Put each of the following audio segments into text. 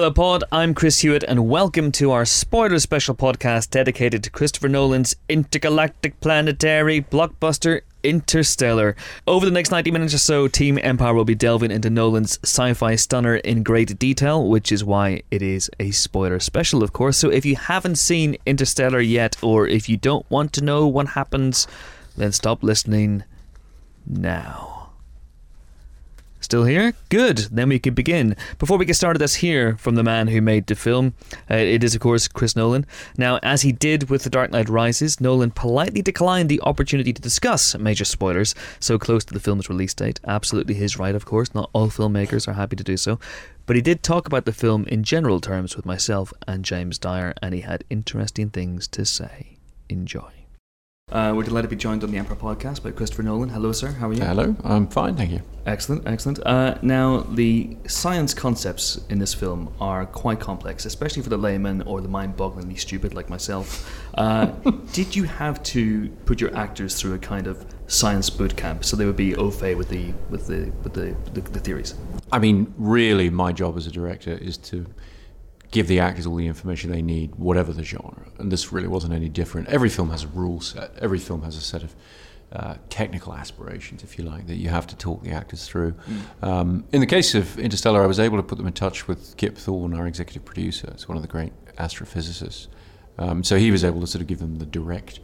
Hello, Pod. I'm Chris Hewitt, and welcome to our spoiler special podcast dedicated to Christopher Nolan's intergalactic planetary blockbuster Interstellar. Over the next 90 minutes or so, Team Empire will be delving into Nolan's sci fi stunner in great detail, which is why it is a spoiler special, of course. So if you haven't seen Interstellar yet, or if you don't want to know what happens, then stop listening now. Still here? Good. Then we can begin. Before we get started, let's hear from the man who made the film. Uh, it is, of course, Chris Nolan. Now, as he did with The Dark Knight Rises, Nolan politely declined the opportunity to discuss major spoilers so close to the film's release date. Absolutely his right, of course. Not all filmmakers are happy to do so. But he did talk about the film in general terms with myself and James Dyer, and he had interesting things to say. Enjoy. Uh, we're delighted to be joined on the Empire podcast by Christopher Nolan. Hello, sir. How are you? Hello, I'm fine, thank you. Excellent, excellent. Uh, now, the science concepts in this film are quite complex, especially for the layman or the mind-bogglingly stupid like myself. Uh, did you have to put your actors through a kind of science boot camp so they would be au fait with the with the with the, the, the theories? I mean, really, my job as a director is to give the actors all the information they need, whatever the genre. And this really wasn't any different. Every film has a rule set. Every film has a set of uh, technical aspirations, if you like, that you have to talk the actors through. Mm. Um, in the case of Interstellar, I was able to put them in touch with Kip Thorne, our executive producer. It's one of the great astrophysicists. Um, so he was able to sort of give them the direct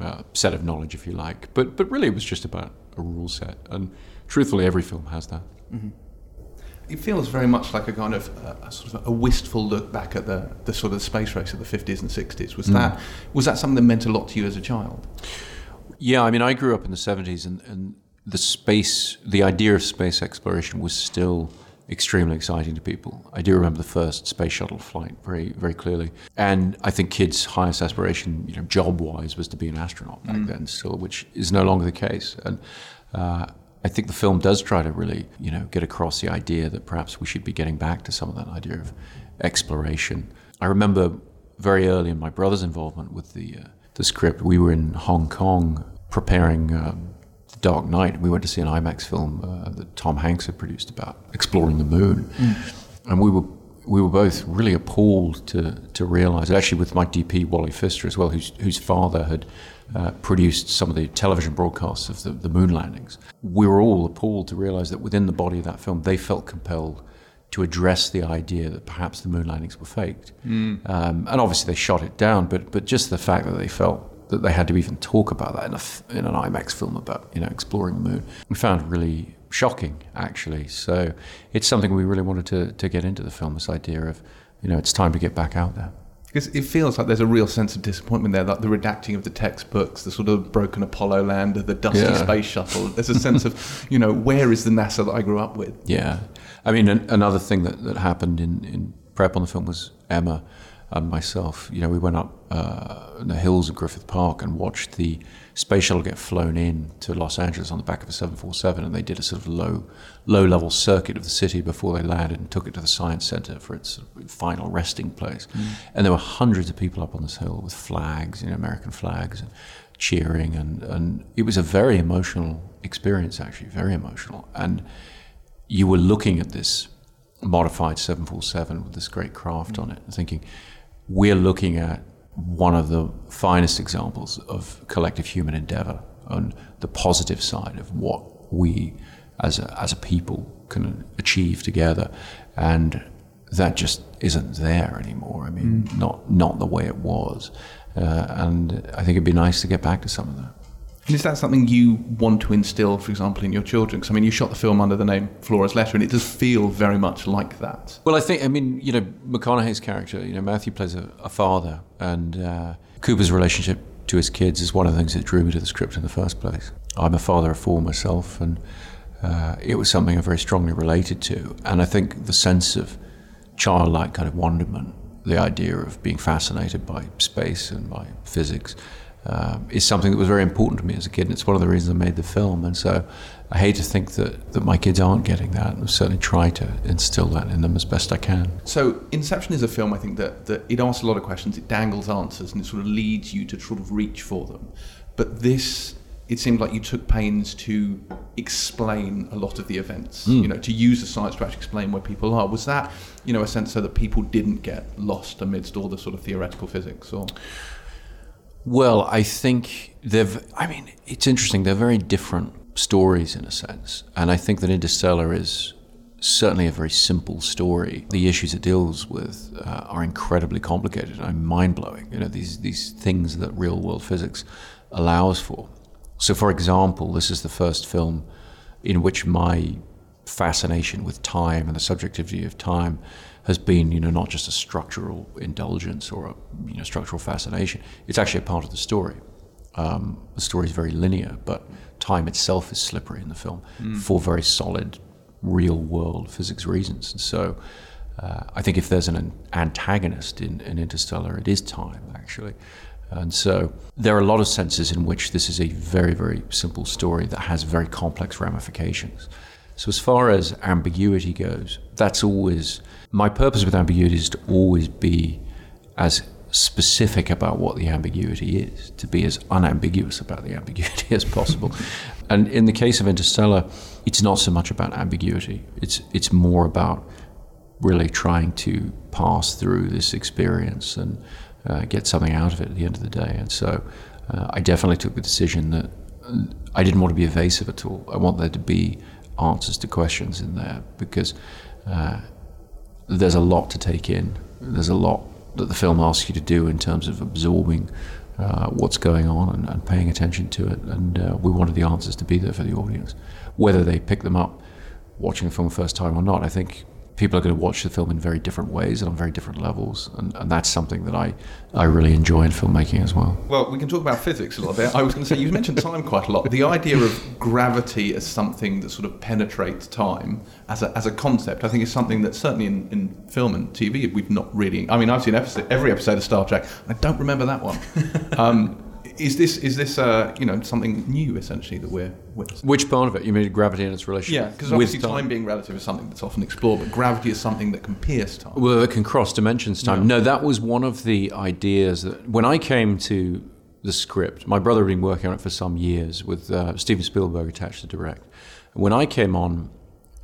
uh, set of knowledge, if you like. But but really, it was just about a rule set. And truthfully, every film has that. Mm-hmm it feels very much like a kind of uh, a sort of a wistful look back at the, the sort of space race of the 50s and 60s. Was mm. that was that something that meant a lot to you as a child? Yeah, I mean, I grew up in the 70s, and, and the space, the idea of space exploration was still extremely exciting to people. I do remember the first space shuttle flight very, very clearly, and I think kids' highest aspiration, you know, job-wise, was to be an astronaut back mm. then, still, which is no longer the case. And uh, I think the film does try to really, you know, get across the idea that perhaps we should be getting back to some of that idea of exploration. I remember very early in my brother's involvement with the uh, the script, we were in Hong Kong preparing um, The Dark Knight. We went to see an IMAX film uh, that Tom Hanks had produced about exploring the moon, mm. and we were we were both really appalled to to realise, actually, with my DP Wally Pfister as well, whose whose father had uh, produced some of the television broadcasts of the, the moon landings. We were all appalled to realise that within the body of that film, they felt compelled to address the idea that perhaps the moon landings were faked. Mm. Um, and obviously, they shot it down, but but just the fact that they felt that they had to even talk about that in, a, in an IMAX film about you know exploring the moon, we found really shocking actually. So it's something we really wanted to to get into the film. This idea of you know it's time to get back out there. Because it feels like there's a real sense of disappointment there, like the redacting of the textbooks, the sort of broken Apollo lander, the dusty yeah. space shuttle. There's a sense of, you know, where is the NASA that I grew up with? Yeah. I mean, an, another thing that, that happened in, in prep on the film was Emma and myself. You know, we went up uh, in the hills of Griffith Park and watched the space shuttle get flown in to Los Angeles on the back of a 747, and they did a sort of low, low-level circuit of the city before they landed and took it to the science center for its final resting place. Mm. And there were hundreds of people up on this hill with flags, you know, American flags, and cheering, and and it was a very emotional experience, actually, very emotional. And you were looking at this modified 747 with this great craft mm. on it, thinking, we're looking at one of the finest examples of collective human endeavor on the positive side of what we as a, as a people can achieve together. And that just isn't there anymore. I mean, mm. not, not the way it was. Uh, and I think it'd be nice to get back to some of that. Is that something you want to instill, for example, in your children? Because I mean, you shot the film under the name Flora's Letter, and it does feel very much like that. Well, I think, I mean, you know, McConaughey's character, you know, Matthew plays a, a father, and uh, Cooper's relationship to his kids is one of the things that drew me to the script in the first place. I'm a father of four myself, and uh, it was something I very strongly related to. And I think the sense of childlike kind of wonderment, the idea of being fascinated by space and by physics uh, is something that was very important to me as a kid, and it's one of the reasons I made the film. And so I hate to think that, that my kids aren't getting that, and I certainly try to instill that in them as best I can. So Inception is a film, I think, that, that it asks a lot of questions, it dangles answers, and it sort of leads you to sort of reach for them. But this it seemed like you took pains to explain a lot of the events, mm. you know, to use the science to actually explain where people are. Was that, you know, a sense so that people didn't get lost amidst all the sort of theoretical physics or? Well, I think they've, I mean, it's interesting. They're very different stories in a sense. And I think that Interstellar is certainly a very simple story. The issues it deals with uh, are incredibly complicated and mind blowing. You know, these, these things that real world physics allows for. So, for example, this is the first film in which my fascination with time and the subjectivity of time has been, you know, not just a structural indulgence or a you know structural fascination. It's actually a part of the story. Um, the story is very linear, but time itself is slippery in the film mm. for very solid, real world physics reasons. And so, uh, I think if there's an antagonist in, in Interstellar, it is time actually. And so there are a lot of senses in which this is a very, very simple story that has very complex ramifications. So, as far as ambiguity goes, that's always my purpose with ambiguity is to always be as specific about what the ambiguity is, to be as unambiguous about the ambiguity as possible. and in the case of Interstellar, it's not so much about ambiguity, it's, it's more about really trying to pass through this experience and uh, get something out of it at the end of the day. And so uh, I definitely took the decision that I didn't want to be evasive at all. I want there to be answers to questions in there because uh, there's a lot to take in. There's a lot that the film asks you to do in terms of absorbing uh, what's going on and, and, paying attention to it. And uh, we wanted the answers to be there for the audience, whether they pick them up watching the film first time or not. I think people are going to watch the film in very different ways and on very different levels, and, and, that's something that I, I really enjoy in filmmaking as well. Well, we can talk about physics a little bit. I was going to say you mentioned time quite a lot. The idea of gravity as something that sort of penetrates time as a, as a concept, I think, is something that certainly in, in film and TV we've not really. I mean, I've seen episode, every episode of Star Trek. I don't remember that one. Um, is this is this uh, you know something new essentially that we're witnessing? Which part of it? You mean gravity and its relationship? Yeah, because obviously time. time. being relative is something that's often explored, but gravity is something that can pierce time. Well, it can cross dimensions time. Yeah. No, that was one of the ideas that when I came to the script, my brother had been working on it for some years with uh, Steven Spielberg attached to direct. When I came on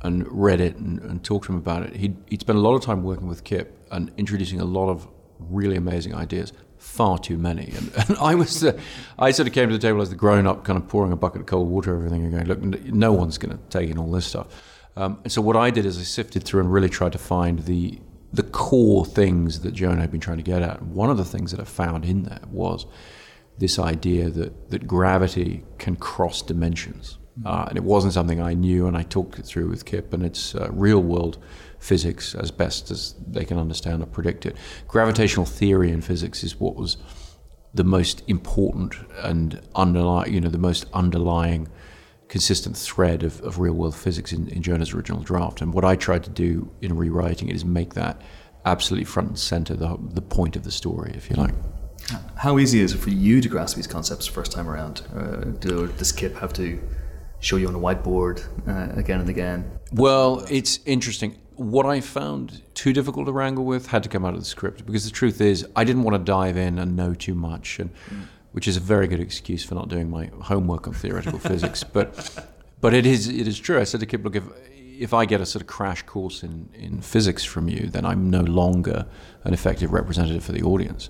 and read it and, and talked to him about it, he'd, he'd spent a lot of time working with Kip and introducing a lot of really amazing ideas far too many. And, and I was, uh, I sort of came to the table as the grown up, kind of pouring a bucket of cold water, everything, and going, look, no one's going to take in all this stuff. Um, and so what I did is I sifted through and really tried to find the the core things that Jonah had been trying to get at. And one of the things that I found in there was this idea that that gravity can cross dimensions. Mm. Uh, and it wasn't something I knew, and I talked it through with Kip, and it's uh, real world physics as best as they can understand or predict it. Gravitational theory in physics is what was the most important and underlying, you know, the most underlying consistent thread of, of real world physics in, in Jonah's original draft. And what I tried to do in rewriting it is make that absolutely front and center, the, the point of the story, if you like. How easy is it for you to grasp these concepts the first time around? Uh, does Kip have to show you on a whiteboard uh, again and again? Well, it's interesting what I found too difficult to wrangle with had to come out of the script because the truth is I didn't want to dive in and know too much, and mm. which is a very good excuse for not doing my homework on theoretical physics. But but it is it is true. I said to Kip, look, if if I get a sort of crash course in, in physics from you, then I'm no longer an effective representative for the audience.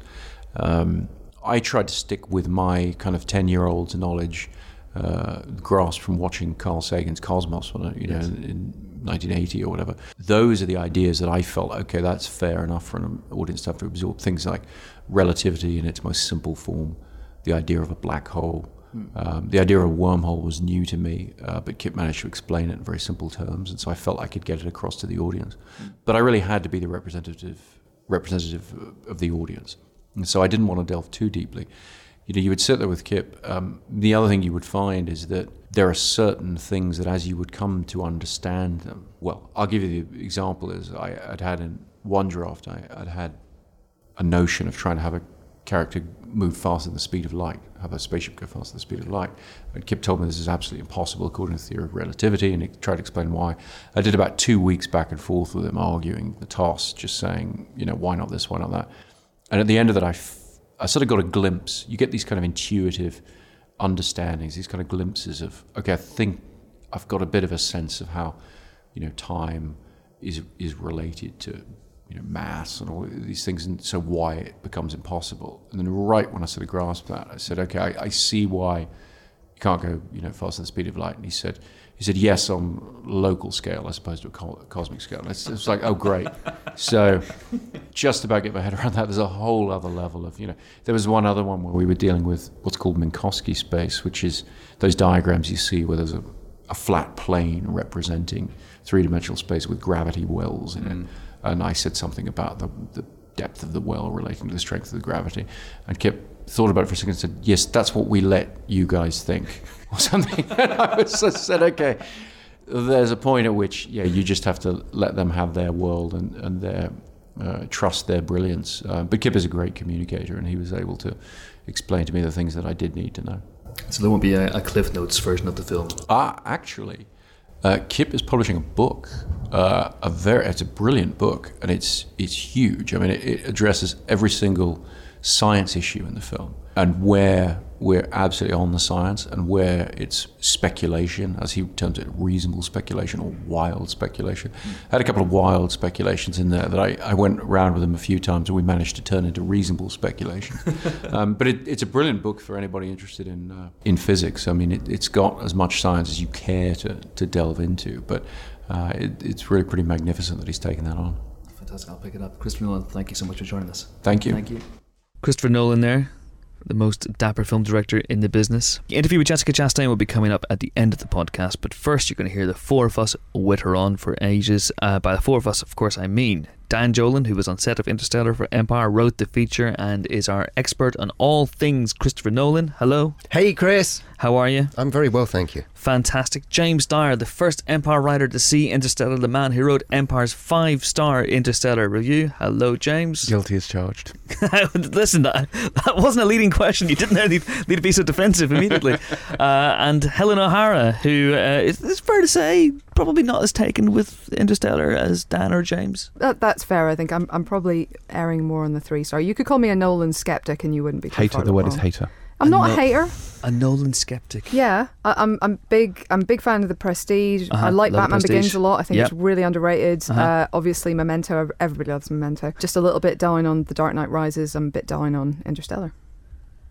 Um, I tried to stick with my kind of ten year old knowledge. Uh, grasp from watching Carl Sagan's Cosmos, you know, yes. in 1980 or whatever. Those are the ideas that I felt, okay, that's fair enough for an audience to have to absorb. Things like relativity in its most simple form, the idea of a black hole. Hmm. Um, the idea of a wormhole was new to me, uh, but Kip managed to explain it in very simple terms, and so I felt I could get it across to the audience. Hmm. But I really had to be the representative representative of the audience, and so I didn't want to delve too deeply you know, you would sit there with Kip. Um, the other thing you would find is that there are certain things that, as you would come to understand them, well, I'll give you the example. Is I, would had in one draft, I, would had a notion of trying to have a character move faster than the speed of light, have a spaceship go faster than the speed of light. And Kip told me this is absolutely impossible according to the theory of relativity, and he tried to explain why. I did about two weeks back and forth with him, arguing the toss, just saying, you know, why not this, why not that. And at the end of that, I I sort of got a glimpse. You get these kind of intuitive understandings, these kind of glimpses of okay, I think I've got a bit of a sense of how you know time is is related to you know mass and all these things, and so why it becomes impossible. And then right when I sort of grasped that, I said, okay, I, I see why you can't go you know faster than the speed of light. And he said. He said, "Yes, on local scale, as opposed to a co- cosmic scale." And It's, it's like, oh, great. So, just about get my head around that. There's a whole other level of, you know, there was one other one where we were dealing with what's called Minkowski space, which is those diagrams you see where there's a, a flat plane representing three-dimensional space with gravity wells in it. Mm. And I said something about the, the depth of the well relating to the strength of the gravity, and Kip thought about it for a second and said, "Yes, that's what we let you guys think," or something. and I was just said, "Okay." There's a point at which, yeah, you just have to let them have their world and and their uh, trust their brilliance. Uh, but Kip is a great communicator, and he was able to explain to me the things that I did need to know. So there won't be a, a Cliff Notes version of the film. Ah, actually, uh, Kip is publishing a book. Uh, a very, it's a brilliant book, and it's it's huge. I mean, it, it addresses every single science issue in the film, and where we're absolutely on the science, and where it's speculation, as he terms it, reasonable speculation or wild speculation. I had a couple of wild speculations in there that I, I went around with him a few times, and we managed to turn into reasonable speculation. um, but it, it's a brilliant book for anybody interested in uh, in physics. I mean, it, it's got as much science as you care to to delve into, but uh, it, it's really pretty magnificent that he's taken that on. Fantastic. I'll pick it up. Chris Nolan, thank you so much for joining us. Thank you. Thank you. Christopher Nolan there, the most dapper film director in the business. The interview with Jessica Chastain will be coming up at the end of the podcast, but first you're going to hear the four of us with her on for ages. Uh, by the four of us, of course, I mean Dan Jolin, who was on set of Interstellar for Empire, wrote the feature, and is our expert on all things Christopher Nolan. Hello, Hey, Chris. how are you? I'm very well, thank you. Fantastic. James Dyer, the first Empire writer to see Interstellar, the man who wrote Empire's five star Interstellar review. Hello, James. Guilty as charged. Listen, that, that wasn't a leading question. You didn't need, need to be so defensive immediately. uh, and Helen O'Hara, who uh, is, it's fair to say, probably not as taken with Interstellar as Dan or James. That, that's fair. I think I'm I'm probably erring more on the three star. You could call me a Nolan skeptic, and you wouldn't be too Hater. The word is hater. I'm not No- a hater. A Nolan skeptic. Yeah, I, I'm I'm big I'm a big fan of the Prestige. Uh-huh, I like Batman Prestige. Begins a lot. I think Yep. it's really underrated. Uh-huh. Uh, obviously, Memento. Everybody loves Memento. Just a little bit down on The Dark Knight Rises. I'm a bit down on Interstellar.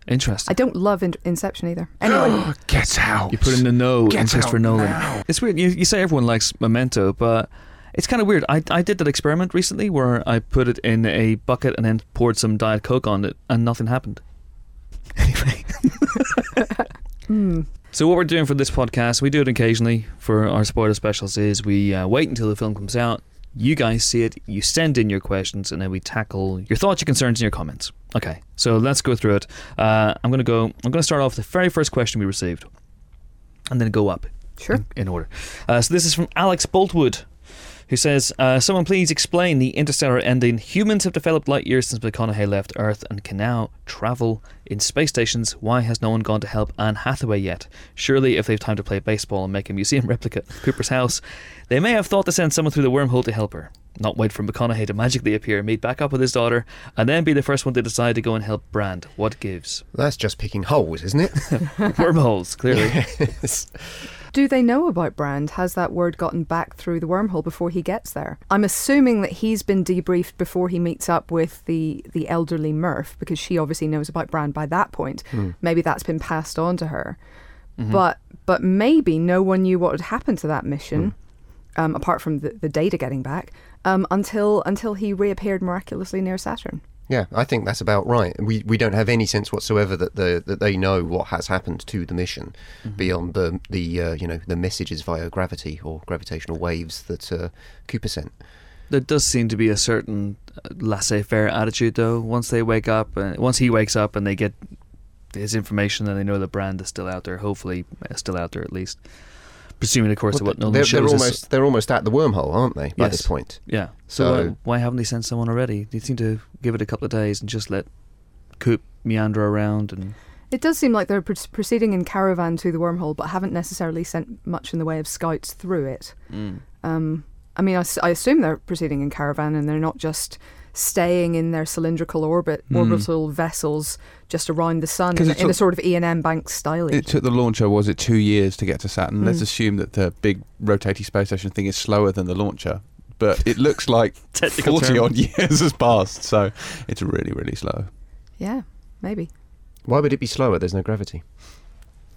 Interesting. I don't love In- Inception either. Anyway, Get out. You put in the no Get in Christopher out Nolan. now. It's weird. You, you say everyone likes Memento, but it's kind of weird. I, I did that experiment recently where I put it in a bucket and then poured some Diet Coke on it, and nothing happened. Anyway. hmm. So what we're doing for this podcast, we do it occasionally for our spoiler specials, is we uh, wait until the film comes out. You guys see it, you send in your questions, and then we tackle your thoughts, your concerns, and your comments. Okay, so let's go through it. Uh, I'm gonna go. I'm gonna start off with the very first question we received, and then go up sure. in, in order. Uh, so this is from Alex Boltwood, who says, uh, "Someone please explain the interstellar ending. Humans have developed light years since McConaughey left Earth and can now travel in space stations. Why has no one gone to help Anne Hathaway yet? Surely, if they've time to play baseball and make a museum replica of Cooper's house, they may have thought to send someone through the wormhole to help her." Not wait for McConaughey to magically appear, meet back up with his daughter, and then be the first one to decide to go and help Brand. What gives? That's just picking holes, isn't it? Wormholes, clearly. Do they know about Brand? Has that word gotten back through the wormhole before he gets there? I'm assuming that he's been debriefed before he meets up with the, the elderly Murph because she obviously knows about Brand by that point. Maybe that's been passed on to her. But but maybe no one knew what had happened to that mission, um, apart from the, the data getting back, um, until until he reappeared miraculously near Saturn. Yeah, I think that's about right. We we don't have any sense whatsoever that the that they know what has happened to the mission beyond the the uh, you know the messages via gravity or gravitational waves that uh, Cooper sent. There does seem to be a certain uh, laissez-faire attitude, though. Once they wake up, uh, once he wakes up, and they get his information, and they know the brand is still out there. Hopefully, uh, still out there at least. Presuming, of course, Well, what Nolan they're, shows they're us. almost they're almost at the wormhole, aren't they? By Yes. this point. Yeah. So, So- why, why haven't they sent someone already? They seem to give it a couple of days and just let Coop meander around and. It does seem like they're pr- proceeding in caravan to the wormhole, but haven't necessarily sent much in the way of scouts through it. Um, I mean, I assume they're proceeding in caravan and they're not just staying in their cylindrical orbit, orbital vessels just around the sun in, it in a sort of E and M Bank style. It took the launcher, was it two years to get to Saturn? Let's Mm. assume that the big rotating space station thing is slower than the launcher. But it looks like Technical 40 term. odd years has passed, so it's really, really slow. yeah, maybe. Why would it be slower? There's no gravity.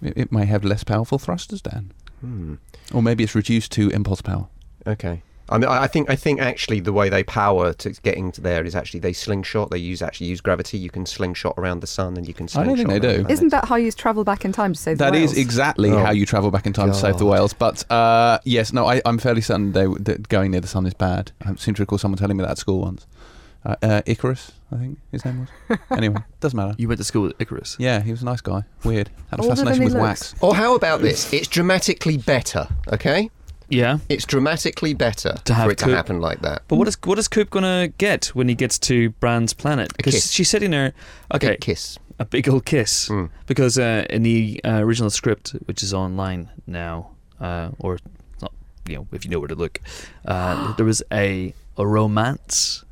It, it may have less powerful thrusters, Dan. Hmm. Or maybe it's reduced to impulse power. Okay. I mean, I I think I think actually the way they power to getting to there is actually they slingshot. They use actually use gravity. You can slingshot around the sun, and you can. I Slingshot don't think they around do. the planet. Isn't that how you travel back in time to save That the is whales? exactly Oh. how you travel back in time to save the God. whales. But uh, yes, no, I, I'm fairly certain they, that going near the sun is bad. I seem to recall someone telling me that at school once. Uh, uh, Icarus, I think his name was. anyway, doesn't matter. You went to school with Icarus. Yeah, he was a nice guy. Weird. Had a Older fascination with looks. wax. Or how about this? It's dramatically better. Okay, Yeah. it's dramatically better To have for it to happen like that. But what is what is Coop gonna get when he gets to Brand's planet? Because kiss. she's sitting there. Okay, Big kiss. a big old kiss. Mm. Because uh, in the uh, original script, which is online now, uh, or not, you know, if you know where to look, uh, there was a a romance,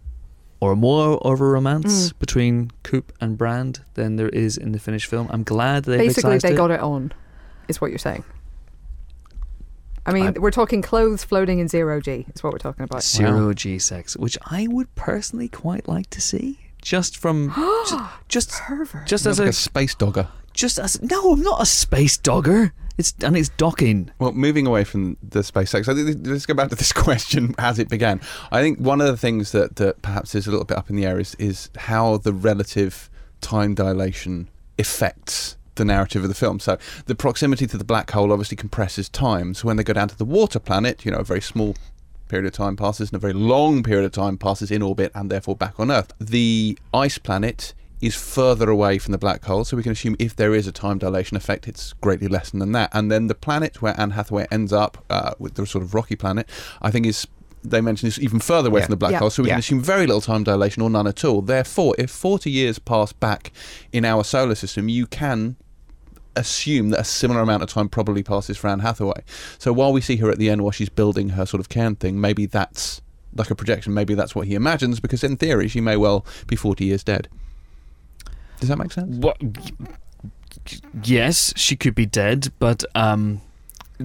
or more of a romance Mm. between Coop and Brand than there is in the finished film. I'm glad they Basically, they it. got it on, is what you're saying. I mean, I- we're talking clothes floating in zero G, is what we're talking about. zero G sex, which I would personally quite like to see. Just from just just, Pervert. just He as like a a space dogger. just as no, I'm not a space dogger. It's and it's docking. Well, moving away from the space sex, I think let's go back to this question as it began. I think one of the things that, that perhaps is a little bit up in the air is, is how the relative time dilation affects the narrative of the film. So the proximity to the black hole obviously compresses time. So when they go down to the water planet, you know, a very small period of time passes and a very long period of time passes in orbit and therefore back on Earth. The ice planet is further away from the black hole, so we can assume if there is a time dilation effect, it's greatly less than that. And then the planet where Anne Hathaway ends up, uh, with the sort of rocky planet, I think is they mentioned is even further away Yeah. from the black Yeah. hole, so we Yeah. can assume very little time dilation or none at all. Therefore, if 40 years pass back in our solar system, you can assume that a similar amount of time probably passes for Anne Hathaway. So while we see her at the end while she's building her sort of cairn thing, maybe that's like a projection, maybe that's what he imagines, because in theory she may well be 40 years dead. Does that make sense? What? Yes, she could be dead, but um,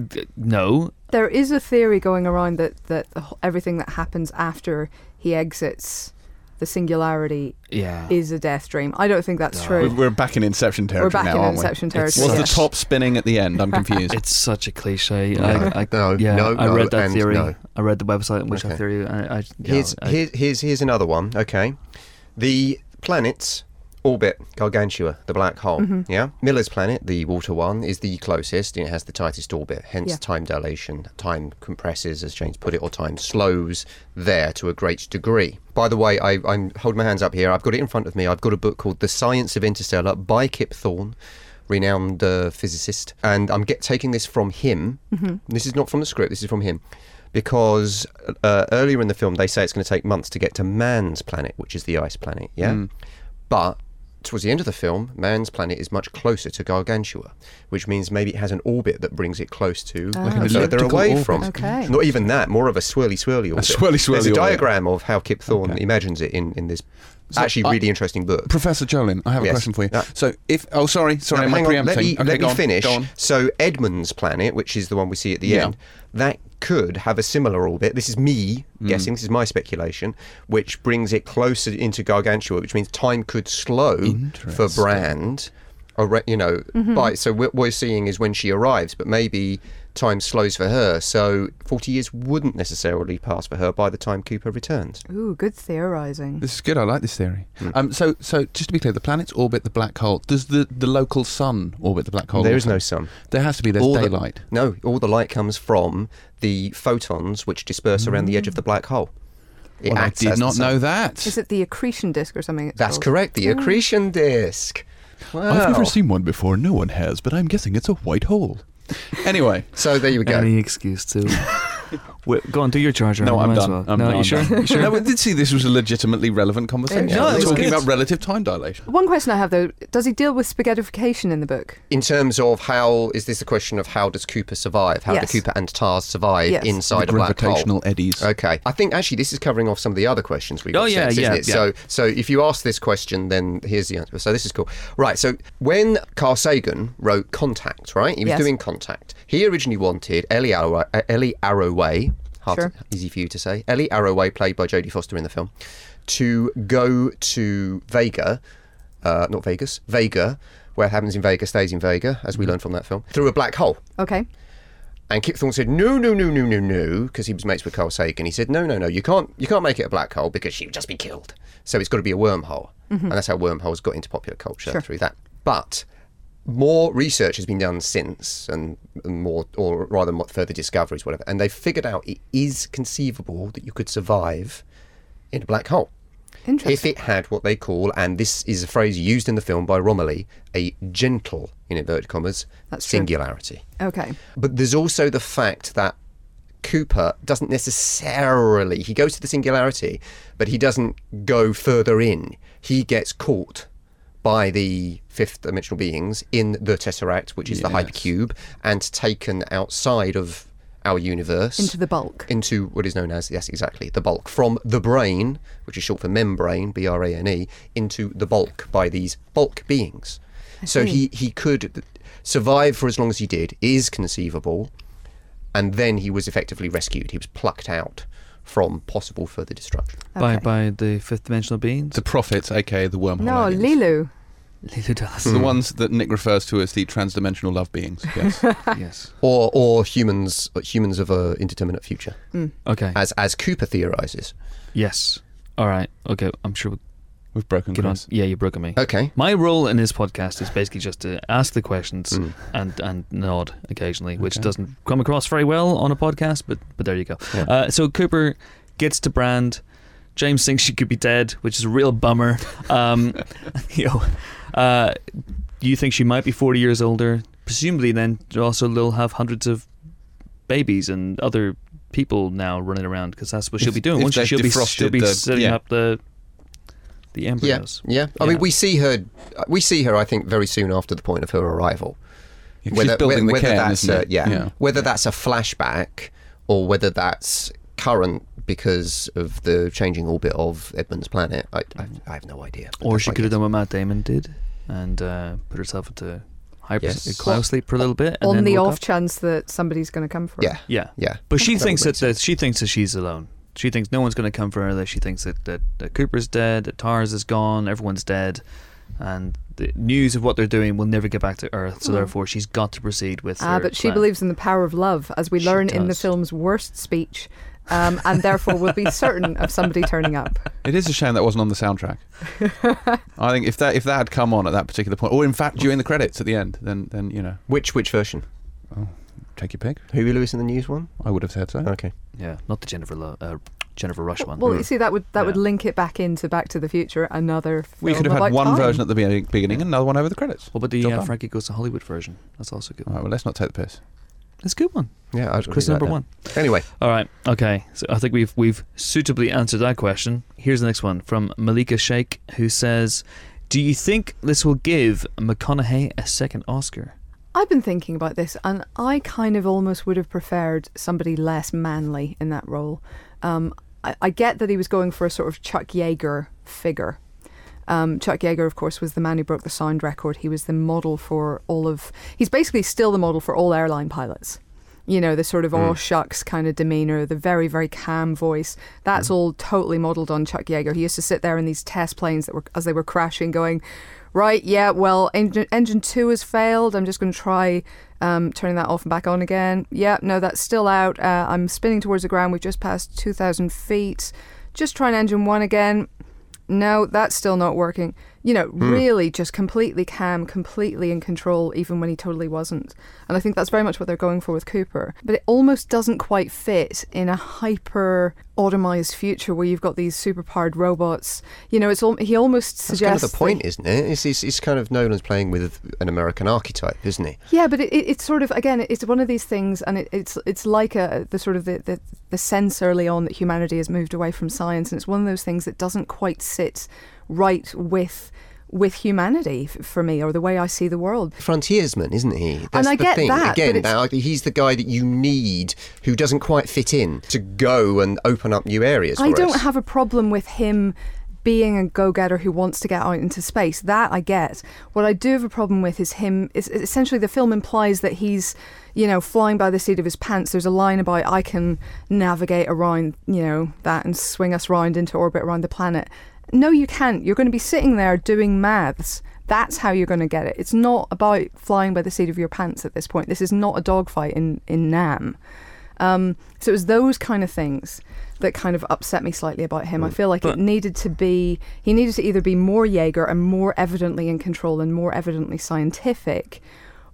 th- no. There is a theory going around that that everything that happens after he exits the singularity Yeah. is a death dream. I don't think that's No. true. We're, we're back in Inception territory back now, in aren't we? Inception It's- territory, What's yeah. the top spinning at the end? I'm confused. It's such a cliche. No, I, I, no, yeah, no, I read that theory. no. I read the website in which Okay. that theory. I, I, yeah, Here's, I- here- here's, here's another one. Okay. The planets orbit Gargantua, the black hole. Mm-hmm. Yeah. Miller's planet, the water one, is the closest and it has the tightest orbit. Hence, Yeah. time dilation. Time compresses, as James put it, or time slows there to a great degree. By the way, I, I'm holding my hands up here. I've got it in front of me. I've got a book called The Science of Interstellar by Kip Thorne. Renowned uh, physicist, and I'm get, taking this from him. This is not from the script. This is from him because uh, earlier in the film they say it's going to take months to get to Mann's planet, which is the ice planet. Yeah, but towards the end of the film, Mann's planet is much closer to Gargantua, which means maybe it has an orbit that brings it close to ah. Like an further away orbit. from. Okay. Not even that, more of a swirly swirly orbit. swirly, swirly There's a orbit. diagram of how Kip Thorne Okay. imagines it in, in this So actually I- really interesting book. Professor Jolin, I have a Yes. question for you. Yeah. So if oh sorry, sorry, Now, I'm hang on, preempting. let me, okay, let go me on, finish. Go on. So Edmund's planet, which is the one we see at the Yeah. end, that could have a similar orbit. This is me Hmm. guessing. This is my speculation, which brings it closer into Gargantua, which means time could slow for Brand. You know, by so what we're seeing is when she arrives, but maybe time slows for her. So forty years wouldn't necessarily pass for her by the time Cooper returns. Ooh, good theorizing. This is good. I like this theory. Hmm. Um, so, so just to be clear, the planets orbit the black hole. Does the, the local sun orbit the black hole? There is also? no sun. There has to be. There's All the- daylight. no, all the light comes from the photons which disperse around the edge of the black hole. It Well, I did not know that. Is it the accretion disk or something? That's called? correct, the accretion disk. Wow. I've never seen one before. No one has, but I'm guessing it's a white hole. Anyway, So there you go. any excuse to. Wait, go on, do your charger. No, I I'm might done. well. I'm no, done. you sure? You sure? No, we did see this was a legitimately relevant conversation. Yeah, We're talking good. about relative time dilation. One question I have though: Does he deal with spaghettification in the book? In terms of how is this a question of how does Cooper survive? How Yes. do Cooper and Tars survive Yes. inside The a black hole? gravitational eddies. Okay, I think actually this is covering off some of the other questions we've Oh, got yeah, sent, isn't yeah, it? yeah. So, so if you ask this question, then here's the answer. So this is cool, right? So when Carl Sagan wrote Contact, right? He was Yes. doing Contact. He originally wanted Ellie Arroway, Ellie Arroway hard Sure. to- easy for you to say, Ellie Arroway, played by Jodie Foster in the film, to go to Vega, uh, not Vegas, Vega. Where it happens in Vega stays in Vega, as Mm-hmm. we learned from that film, through a black hole. Okay. And Kip Thorne said, "No, no, no, no, no, no," because he was mates with Carl Sagan. He said, "No, no, no, you can't, you can't make it a black hole because she would just be killed. So it's got to be a wormhole." And that's how wormholes got into popular culture Sure. through that. But more research has been done since, and and more, or rather, more further discoveries, whatever. And they've figured out it is conceivable that you could survive in a black hole Interesting. if it had what they call, and this is a phrase used in the film by Romilly, a gentle, in inverted commas, That's true. singularity. Okay. But there's also the fact that Cooper doesn't necessarily he goes to the singularity, but he doesn't go further in. He gets caught by the fifth dimensional beings in the Tesseract, which is the hypercube, and taken outside of our universe Into the bulk. into what is known as yes exactly the bulk from the brane which is short for membrane b-r-a-n-e into the bulk by these bulk beings so he he could survive for as long as he did is conceivable and then he was effectively rescued he was plucked out from possible further destruction By Okay. by the fifth dimensional beings. The prophets, aka the wormhole. No, aliens. Leeloo. Leeloo Dallas. The ones that Nick refers to as the transdimensional love beings. Yes. yes. or or humans humans of a indeterminate future Okay. as as cooper theorizes yes. All right. Okay. I'm sure we'll We've broken get on. Chris. Yeah, you've broken me. okay My role in this podcast is basically just to ask the questions Mm. and, and nod occasionally, which Okay. doesn't come across very well on a podcast, but but there you go. Yeah. Uh, so Cooper gets to Brand. James thinks she could be dead, which is a real bummer. Um, you know, uh, you think she might be forty years older? Presumably, then also they'll have hundreds of babies and other people now running around because that's what she'll be doing. if Won't she? she'll, be she'll be the- setting yeah. up the the yeah embryos. yeah yeah. i Yeah. mean we see her we see her i think very soon after the point of her arrival Yeah, 'cause she's building the whether cairn, that's isn't a, it? yeah, whether that's a flashback or whether that's current because of the changing orbit of Edmund's planet, I, I, I have no idea. Or she could have done what Matt Damon did and uh, put herself into hyper Yes. cloud sleep for a little bit. And On then the off up. chance that somebody's going to come for her. Yeah, Yeah. yeah. But she That thinks that, that she thinks that she's alone. She thinks no one's going to come for her. That she thinks that, that, that Cooper's dead, that Tars is gone, everyone's dead, and the news of what they're doing will never get back to Earth. So therefore, she's got to proceed with. Ah, her but she believes in the power of love, as we She learn in the film's worst speech, um, and therefore will be certain of somebody turning up. It is a shame that wasn't on the soundtrack. I think if that if that had come on at that particular point, or in fact during the credits at the end, then then you know, Which which version? Oh, take your pick. Huey Lewis and the News one? I would have said so. Okay. Yeah, not the Jennifer Lo- uh, Jennifer Rush one. Well, you see, that would that would Yeah. link it back into Back to the Future, another. We could have had about one time. version at the beginning, beginning and another one over the credits. What about the Job uh, done. Frankie Goes to Hollywood version? That's also good. All right, well, let's not take the piss. It's a good one. Yeah, I'd Chris really number one. Anyway, All right. Okay. So I think we've we've suitably answered that question. Here's the next one from Malika Sheikh, who says, "Do you think this will give McConaughey a second Oscar?" I've been thinking about this, and I kind of almost would have preferred somebody less manly in that role. Um, I, I get that he was going for a sort of Chuck Yeager figure. Um, Chuck Yeager, of course, was the man who broke the sound record. He was the model for all of. He's basically still the model for all airline pilots. You know, the sort of all shucks kind of demeanor, the very, very calm voice. That's all totally modeled on Chuck Yeager. He used to sit there in these test planes that were, as they were crashing, going, right, yeah, well, engine, engine two has failed. I'm just going to try um, turning that off and back on again. Yeah, no, that's still out. Uh, I'm spinning towards the ground. We've just passed 2,000 feet. Just trying engine one again. No, that's still not working. You know, hmm. really just completely calm, completely in control, even when he totally wasn't. And I think that's very much what they're going for with Cooper. But it almost doesn't quite fit in a hyper automized future where you've got these superpowered robots. You know, it's al- he almost suggests. That's kind of the point, isn't it? It's, it's, it's kind of Nolan's playing with an American archetype, isn't he? Yeah, but it, it, it's sort of again, it's one of these things, and it, it's it's like a the sort of the, the the sense early on that humanity has moved away from science, and it's one of those things that doesn't quite sit right with with humanity for me, or the way I see the world. Frontiersman, isn't he? That's I the get thing. that, Again, that- he's the guy that you need who doesn't quite fit in to go and open up new areas. I don't us. have a problem with him being a go-getter who wants to get out into space. That I get. What I do have a problem with is him. Is essentially the film implies that he's, you know, flying by the seat of his pants. There's a line about I can navigate around, you know, that and swing us round into orbit around the planet. No, you can't. You're going to be sitting there doing maths. That's how you're going to get it. It's not about flying by the seat of your pants at this point. This is not a dogfight in in Nam. Um, so it was those kind of things that kind of upset me slightly about him. I feel like But- it needed to be he needed to either be more Yeager and more evidently in control and more evidently scientific,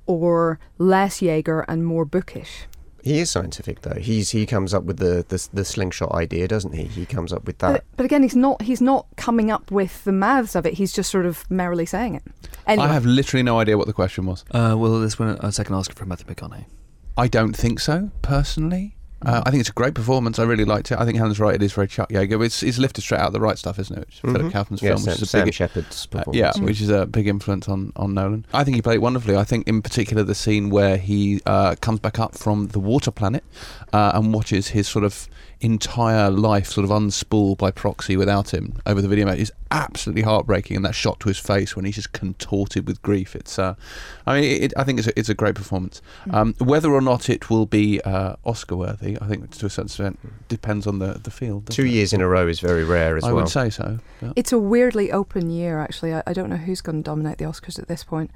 or less Yeager and more bookish. He is scientific, though. He's he comes up with the, the the slingshot idea, doesn't he? He comes up with that. But, but again, he's not he's not coming up with the maths of it. He's just sort of merrily saying it. Anyway, I have literally no idea what the question was. Uh, will this win a second Oscar for Matthew McConaughey? I don't think so, personally. Uh, I think it's a great performance. I really liked it. I think Helen's right. It is very Chuck Yeager. It's, it's lifted straight out of the right stuff, isn't it? It's Philip Mhm. Kaufman's yeah, film, Sam, which is a Sam big, Shepard's uh, performance. yeah, which is a big influence on, on Nolan. I think he played it wonderfully. I think, in particular, the scene where he uh, comes back up from the water planet uh, and watches his sort of entire life sort of unspool by proxy without him over the video mate is absolutely heartbreaking. And that shot to his face when he's just contorted with grief. It's, uh, I mean, it, I think it's a, it's a great performance. Um, whether or not it will be uh, Oscar worthy, I think to a certain extent depends on the the field. Two it? years in a row is very rare as I well. I would say so. yeah. it's a weirdly open year. Actually, I, I don't know who's going to dominate the Oscars at this point.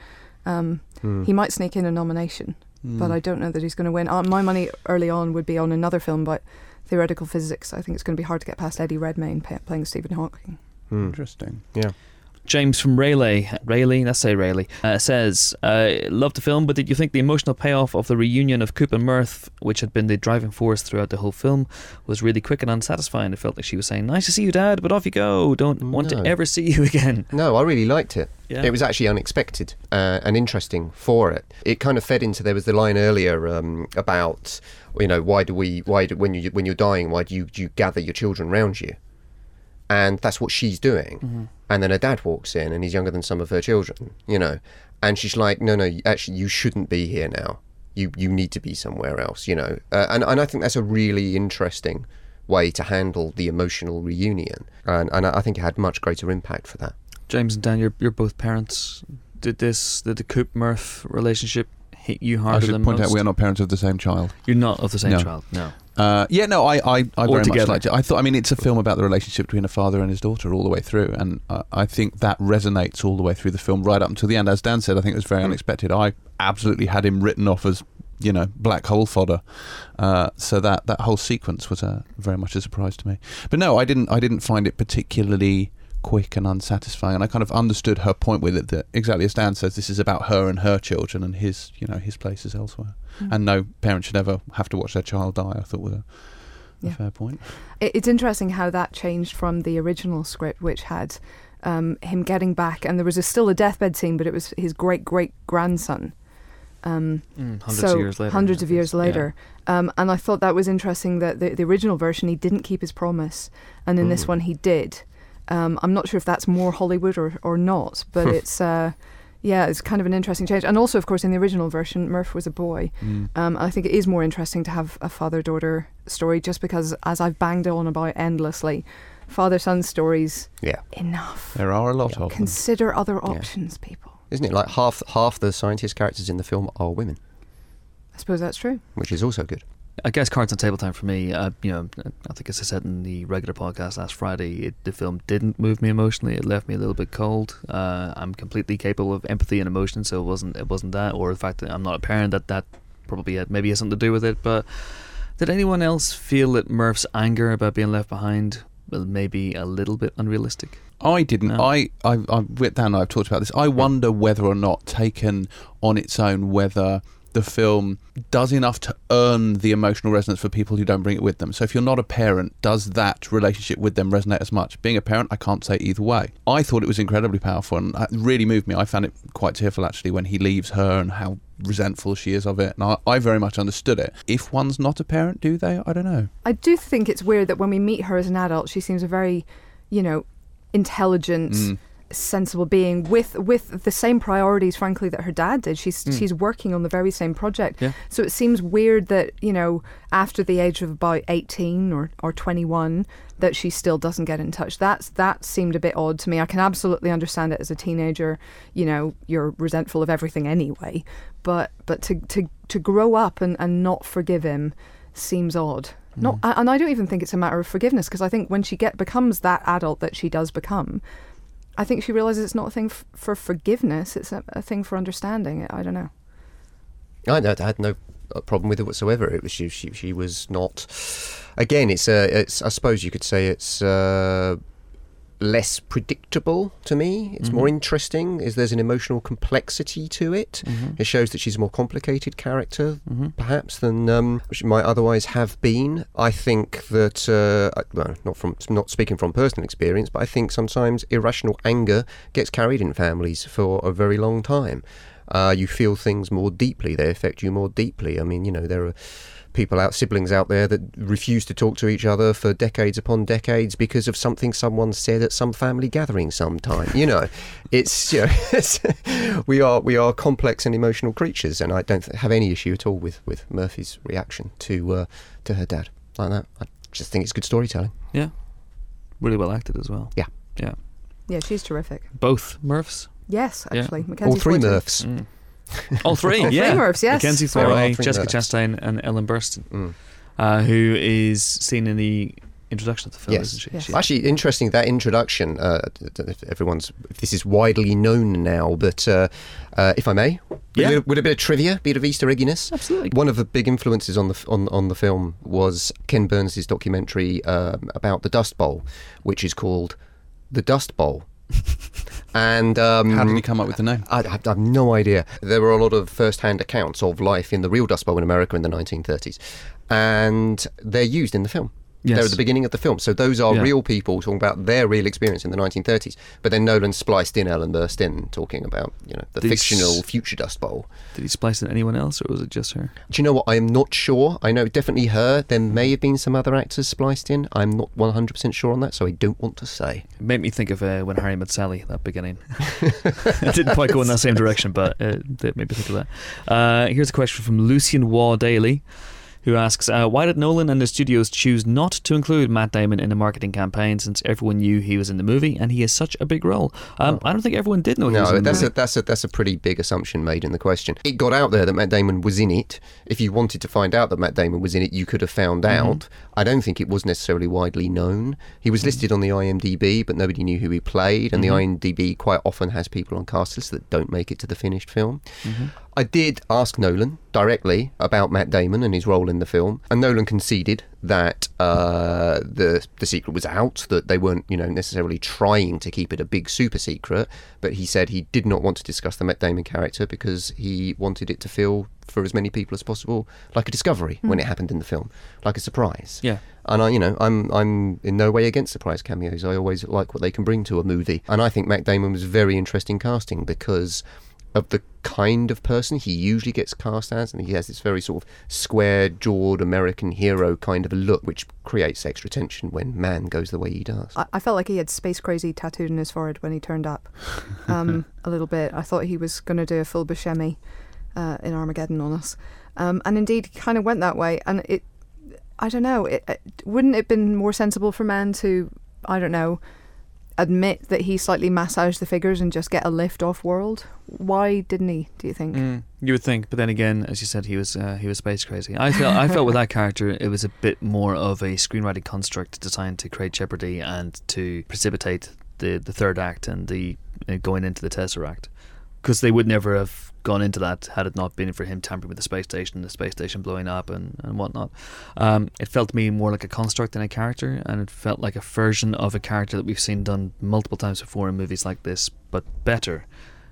Um, Hmm. He might sneak in a nomination. but Mm. I don't know that he's going to win. Uh, my money early on would be on another film about theoretical physics. I think it's going to be hard to get past Eddie Redmayne pa- playing Stephen Hawking. Hmm. Interesting. Yeah. James from Rayleigh, Rayleigh, let's say Rayleigh, uh, says, uh, "Loved the film, but did you think the emotional payoff of the reunion of Coop and Murph, which had been the driving force throughout the whole film, was really quick and unsatisfying? It felt like she was saying, "Nice to see you, Dad, but off you go. Don't want to ever see you again." No, I really liked it. Yeah. It was actually unexpected uh, and interesting for it. It kind of fed into there was the line earlier um, about you know why do we why do, when you when you're dying why do you, do you gather your children round you, and that's what she's doing. Mm-hmm. And then her dad walks in and he's younger than some of her children, you know, and she's like, no, no, actually you shouldn't be here now. You you need to be somewhere else, you know. Uh, and and I think that's a really interesting way to handle the emotional reunion, and and I think it had much greater impact for that. James and Dan, you're, you're both parents. Did this, did the Coop Murph relationship hit you harder I should point most? out we are not parents of the same child. You're not of the same No. child. No. Uh, yeah, no, I, I, I very much together. liked it. I thought, I mean, it's a film about the relationship between a father and his daughter all the way through, and uh, I think that resonates all the way through the film, right up until the end. As Dan said, I think it was very unexpected. I absolutely had him written off as, you know, black hole fodder. Uh, so that that whole sequence was uh, very much a surprise to me. But no, I didn't. I didn't find it particularly quick and unsatisfying and I kind of understood her point with it that exactly as Dan says this is about her and her children and his you know his place is elsewhere and no parent should ever have to watch their child die I thought was a, a fair point It, it's interesting how that changed from the original script, which had um, him getting back, and there was a, still a deathbed scene, but it was his great great grandson. Um, Mm, hundreds so of years later. hundreds I of think. years Yeah. later, um, and I thought that was interesting that the, the original version he didn't keep his promise, and in this Mm. one he did. Um, I'm not sure if that's more Hollywood or or not, but it's uh, yeah, it's kind of an interesting change. And also, of course, in the original version, Murph was a boy. Mm. Um, I think it is more interesting to have a father daughter story, just because, as I've banged on about endlessly, father son stories Yeah, enough. there are a lot of them Consider other options, people. isn't it? Like half half the scientist characters in the film are women, I suppose that's true. which is also good. I guess cards on table time for me. Uh, you know, I think as I said in the regular podcast last Friday, it, the film didn't move me emotionally. It left me a little bit cold. Uh, I'm completely capable of empathy and emotion, so it wasn't it wasn't that, or the fact that I'm not a parent that that probably had, maybe has something to do with it. But did anyone else feel that Murph's anger about being left behind was maybe a little bit unrealistic? I didn't. No. I, I, I, Dan and I have talked about this. I wonder whether or not, taken on its own, whether the film does enough to earn the emotional resonance for people who don't bring it with them. So if you're not a parent, does that relationship with them resonate as much? Being a parent, I can't say either way. I thought it was incredibly powerful and it really moved me. I found it quite tearful actually when he leaves her and how resentful she is of it. And I, I very much understood it. If one's not a parent, do they? I don't know. I do think it's weird that when we meet her as an adult, she seems a very, you know, intelligent, Mm. Sensible being with with the same priorities, frankly, that her dad did. She's she's working on the very same project. Yeah. So it seems weird that you know after the age of about eighteen or or twenty one that she still doesn't get in touch. That's that seemed a bit odd to me. I can absolutely understand it as a teenager. You know, you're resentful of everything anyway. But but to to to grow up and and not forgive him seems odd. Not, Mm. and I don't even think it's a matter of forgiveness because I think when she get becomes that adult that she does become, I think she realizes it's not a thing f- for forgiveness; it's a, a thing for understanding. It. I don't know. I, I had no uh, problem with it whatsoever. It was she, she, she was not. Again, it's uh, it's I suppose you could say it's uh, less predictable to me. It's more interesting. Is there's an emotional complexity to it. It shows that she's a more complicated character, perhaps than um, she might otherwise have been. I think that uh, well, not from not speaking from personal experience, but I think sometimes irrational anger gets carried in families for a very long time. Uh, you feel things more deeply. They affect you more deeply. I mean, you know, there are people out, siblings out there that refuse to talk to each other for decades upon decades because of something someone said at some family gathering sometime. You know, it's you know, it's, we are we are complex and emotional creatures, and I don't have any issue at all with with Murphy's reaction to uh, to her dad like that. I just think it's good storytelling. Yeah. Really well acted as well. Yeah. Yeah. Yeah, she's terrific. Both Murphs. Yes, Yeah. actually, All three Foyton. Murphs. Mm. All three, All three yeah. Murphs, yes. Mackenzie Foy, Jessica Murphs. Chastain, and Ellen Burstyn, Mm. uh, who is seen in the introduction of the film, Yes. isn't she? Yes. She- Actually, interesting that introduction. Uh, I don't know if everyone's if this is widely known now, but uh, uh, if I may, with, Yeah. a with a bit of trivia, bit of Easter egginess. Absolutely. One of the big influences on the on on the film was Ken Burns' documentary um, about the Dust Bowl, which is called the Dust Bowl. and um, How did he come up with the name? I, I have no idea. There were a lot of first-hand accounts of life in the real Dust Bowl in America in the 1930s, and they're used in the film. They're at the beginning of the film, so those are Yeah. real people talking about their real experience in the 1930s. But then Nolan spliced in Ellen Burstyn talking about you know the These- fictional future Dust Bowl. Did he splice in anyone else, or was it just her? Do you know what? I am not sure. I know definitely her. There may have been some other actors spliced in. I'm not 100% sure on that, so I don't want to say. It made me think of uh, when Harry met Sally. That beginning. it didn't quite go in that same direction, but uh, it made me think of that. Uh, here's a question from Lucian Waugh Daly. Who asks, uh, why did Nolan and the studios choose not to include Matt Damon in a marketing campaign since everyone knew he was in the movie and he has such a big role? Um, I don't think everyone did know he was No, in the that's a, that's a that's a pretty big assumption made in the question. It got out there that Matt Damon was in it. If you wanted to find out that Matt Damon was in it, you could have found Mm-hmm. out. I don't think it was necessarily widely known. He was listed on the IMDb, but nobody knew who he played. And Mm-hmm. the IMDb quite often has people on cast lists that don't make it to the finished film. Mm-hmm. I did ask Nolan directly about Matt Damon and his role in the film, and Nolan conceded that uh, the the secret was out, that they weren't, you know, necessarily trying to keep it a big super secret. But he said he did not want to discuss the Matt Damon character because he wanted it to feel for as many people as possible like a discovery when it happened in the film, like a surprise. Yeah. And I, you know, I'm I'm in no way against surprise cameos. I always like what they can bring to a movie, and I think Matt Damon was very interesting casting because of the kind of person he usually gets cast as, and he has this very sort of square-jawed American hero kind of a look, which creates extra tension when Mann goes the way he does. I, I felt like he had space crazy tattooed on his forehead when he turned up. Um, a little bit. I thought he was going to do a full Buscemi uh, in Armageddon on us, um, and indeed, he kind of went that way. And it, I don't know. It, it wouldn't it have been more sensible for Mann to, I don't know, admit that he slightly massaged the figures and just get a lift off world? Why didn't he? Do you think? Mm, you would think, but then again, as you said, he was uh, he was space crazy. I felt I felt with that character, it was a bit more of a screenwriting construct designed to create jeopardy and to precipitate the, the third act and the uh, going into the tesseract. Because they would never have gone into that had it not been for him tampering with the space station, the space station blowing up and, and whatnot. Um, it felt to me more like a construct than a character, and it felt like a version of a character that we've seen done multiple times before in movies like this, but better.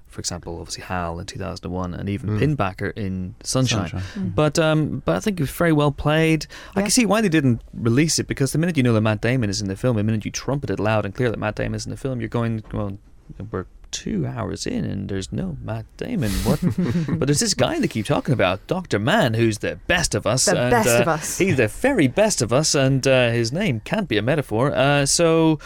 For example, obviously Hal in 2001, and even Mm. Pinbacker in Sunshine. Sunshine. But um, but I think it was very well played. I can see why they didn't release it because the minute you know that Matt Damon is in the film, the minute you trumpet it loud and clear that Matt Damon is in the film, you're going, well, we're two hours in and there's no Matt Damon. What? but there's this guy they keep talking about, Doctor Mann, who's the best of us. The and, best uh, of us. He's the very best of us, and uh, his name can't be a metaphor. Uh, so.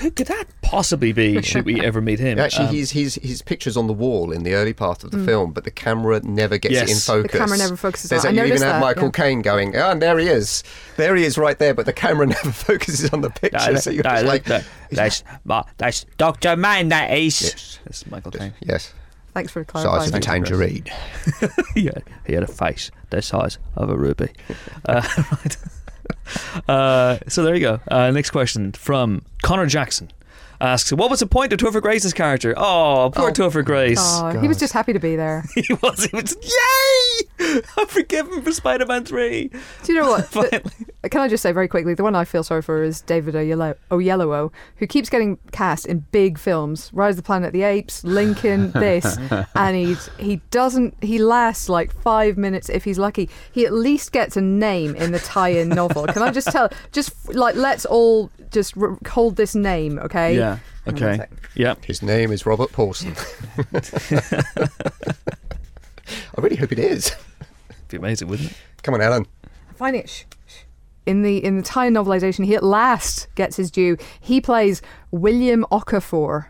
Who could that possibly be? Should we ever meet him? Actually, Um, he's his his pictures on the wall in the early part of the film, but the camera never gets it in focus. Mm. The camera never focuses There's on it. You even noticed have that, Michael yeah. Caine going, oh, and there he is, there he is right there, but the camera never focuses on the picture. so you're just like, that's, that's Doctor Mann. That is. Yes. That's Michael Caine. yes, Thanks for clarifying. size of a tangerine. yeah, he had a face the size of a ruby. Uh, right. Uh, so there you go. Uh, next question from Connor Jackson asks, "What was the point of Topher Grace's character? Oh, poor Oh. Topher Grace. Oh, he was just happy to be there. he was. He was. Yay! I forgive him for Spider-Man Three. Do you know what? The- can I just say very quickly, the one I feel sorry for is David Oyelowo, Oyelowo who keeps getting cast in big films, Rise of the Planet of the Apes, Lincoln, this, and he's he doesn't he lasts like five minutes if he's lucky. He at least gets a name in the tie-in novel. Can I just tell? Just like let's all just hold this name, okay? Yeah. Hang on a Okay. sec. Yeah. His name is Robert Paulson. I really hope it is. It'd Be amazing, wouldn't it? Come on, Alan. finding it. Shh, shh. In the in the Thai novelization, he at last gets his due. He plays William Okafor.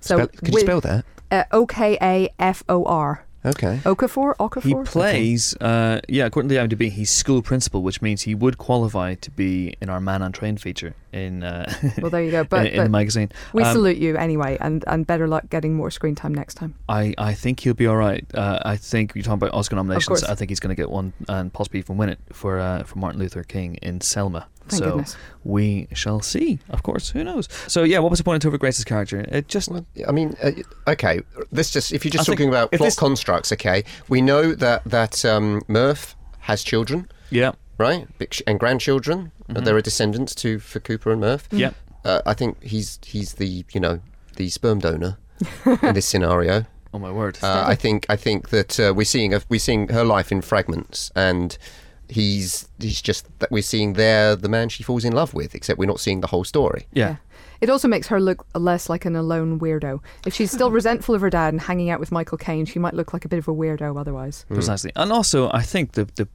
So Spell- could you Wi- spell that? Uh, O K A F O R. Okay. Okafor. Okafor. He plays, uh, yeah, according to the IMDb, he's school principal, which means he would qualify to be in our Man on Train feature in uh, Well, there you go. But, in, in the magazine. we Um, salute you anyway, and, and better luck getting more screen time next time. I, I think he'll be all right. Uh, I think you're talking about Oscar nominations. course. I think he's going to get one and possibly even win it for uh, for Martin Luther King in Selma. Thank so goodness. we shall see. Of course, who knows? So yeah, what was the point of Topher Grace's character? It just Well, I mean, uh, okay. This just if you're just I talking about plot this- constructs, okay. We know that that um, Murph has children, yeah right, and grandchildren. Mm-hmm. There are descendants to for Cooper and Murph. yeah. Uh, I think he's he's the you know the sperm donor in this scenario. Oh my word! Uh, I think I think that uh, we're seeing a, we're seeing her life in fragments, and he's he's just that we're seeing there the man she falls in love with, except we're not seeing the whole story. yeah. It also makes her look less like an alone weirdo. If she's still resentful of her dad and hanging out with Michael Caine, she might look like a bit of a weirdo otherwise. Precisely. And also, I think the, the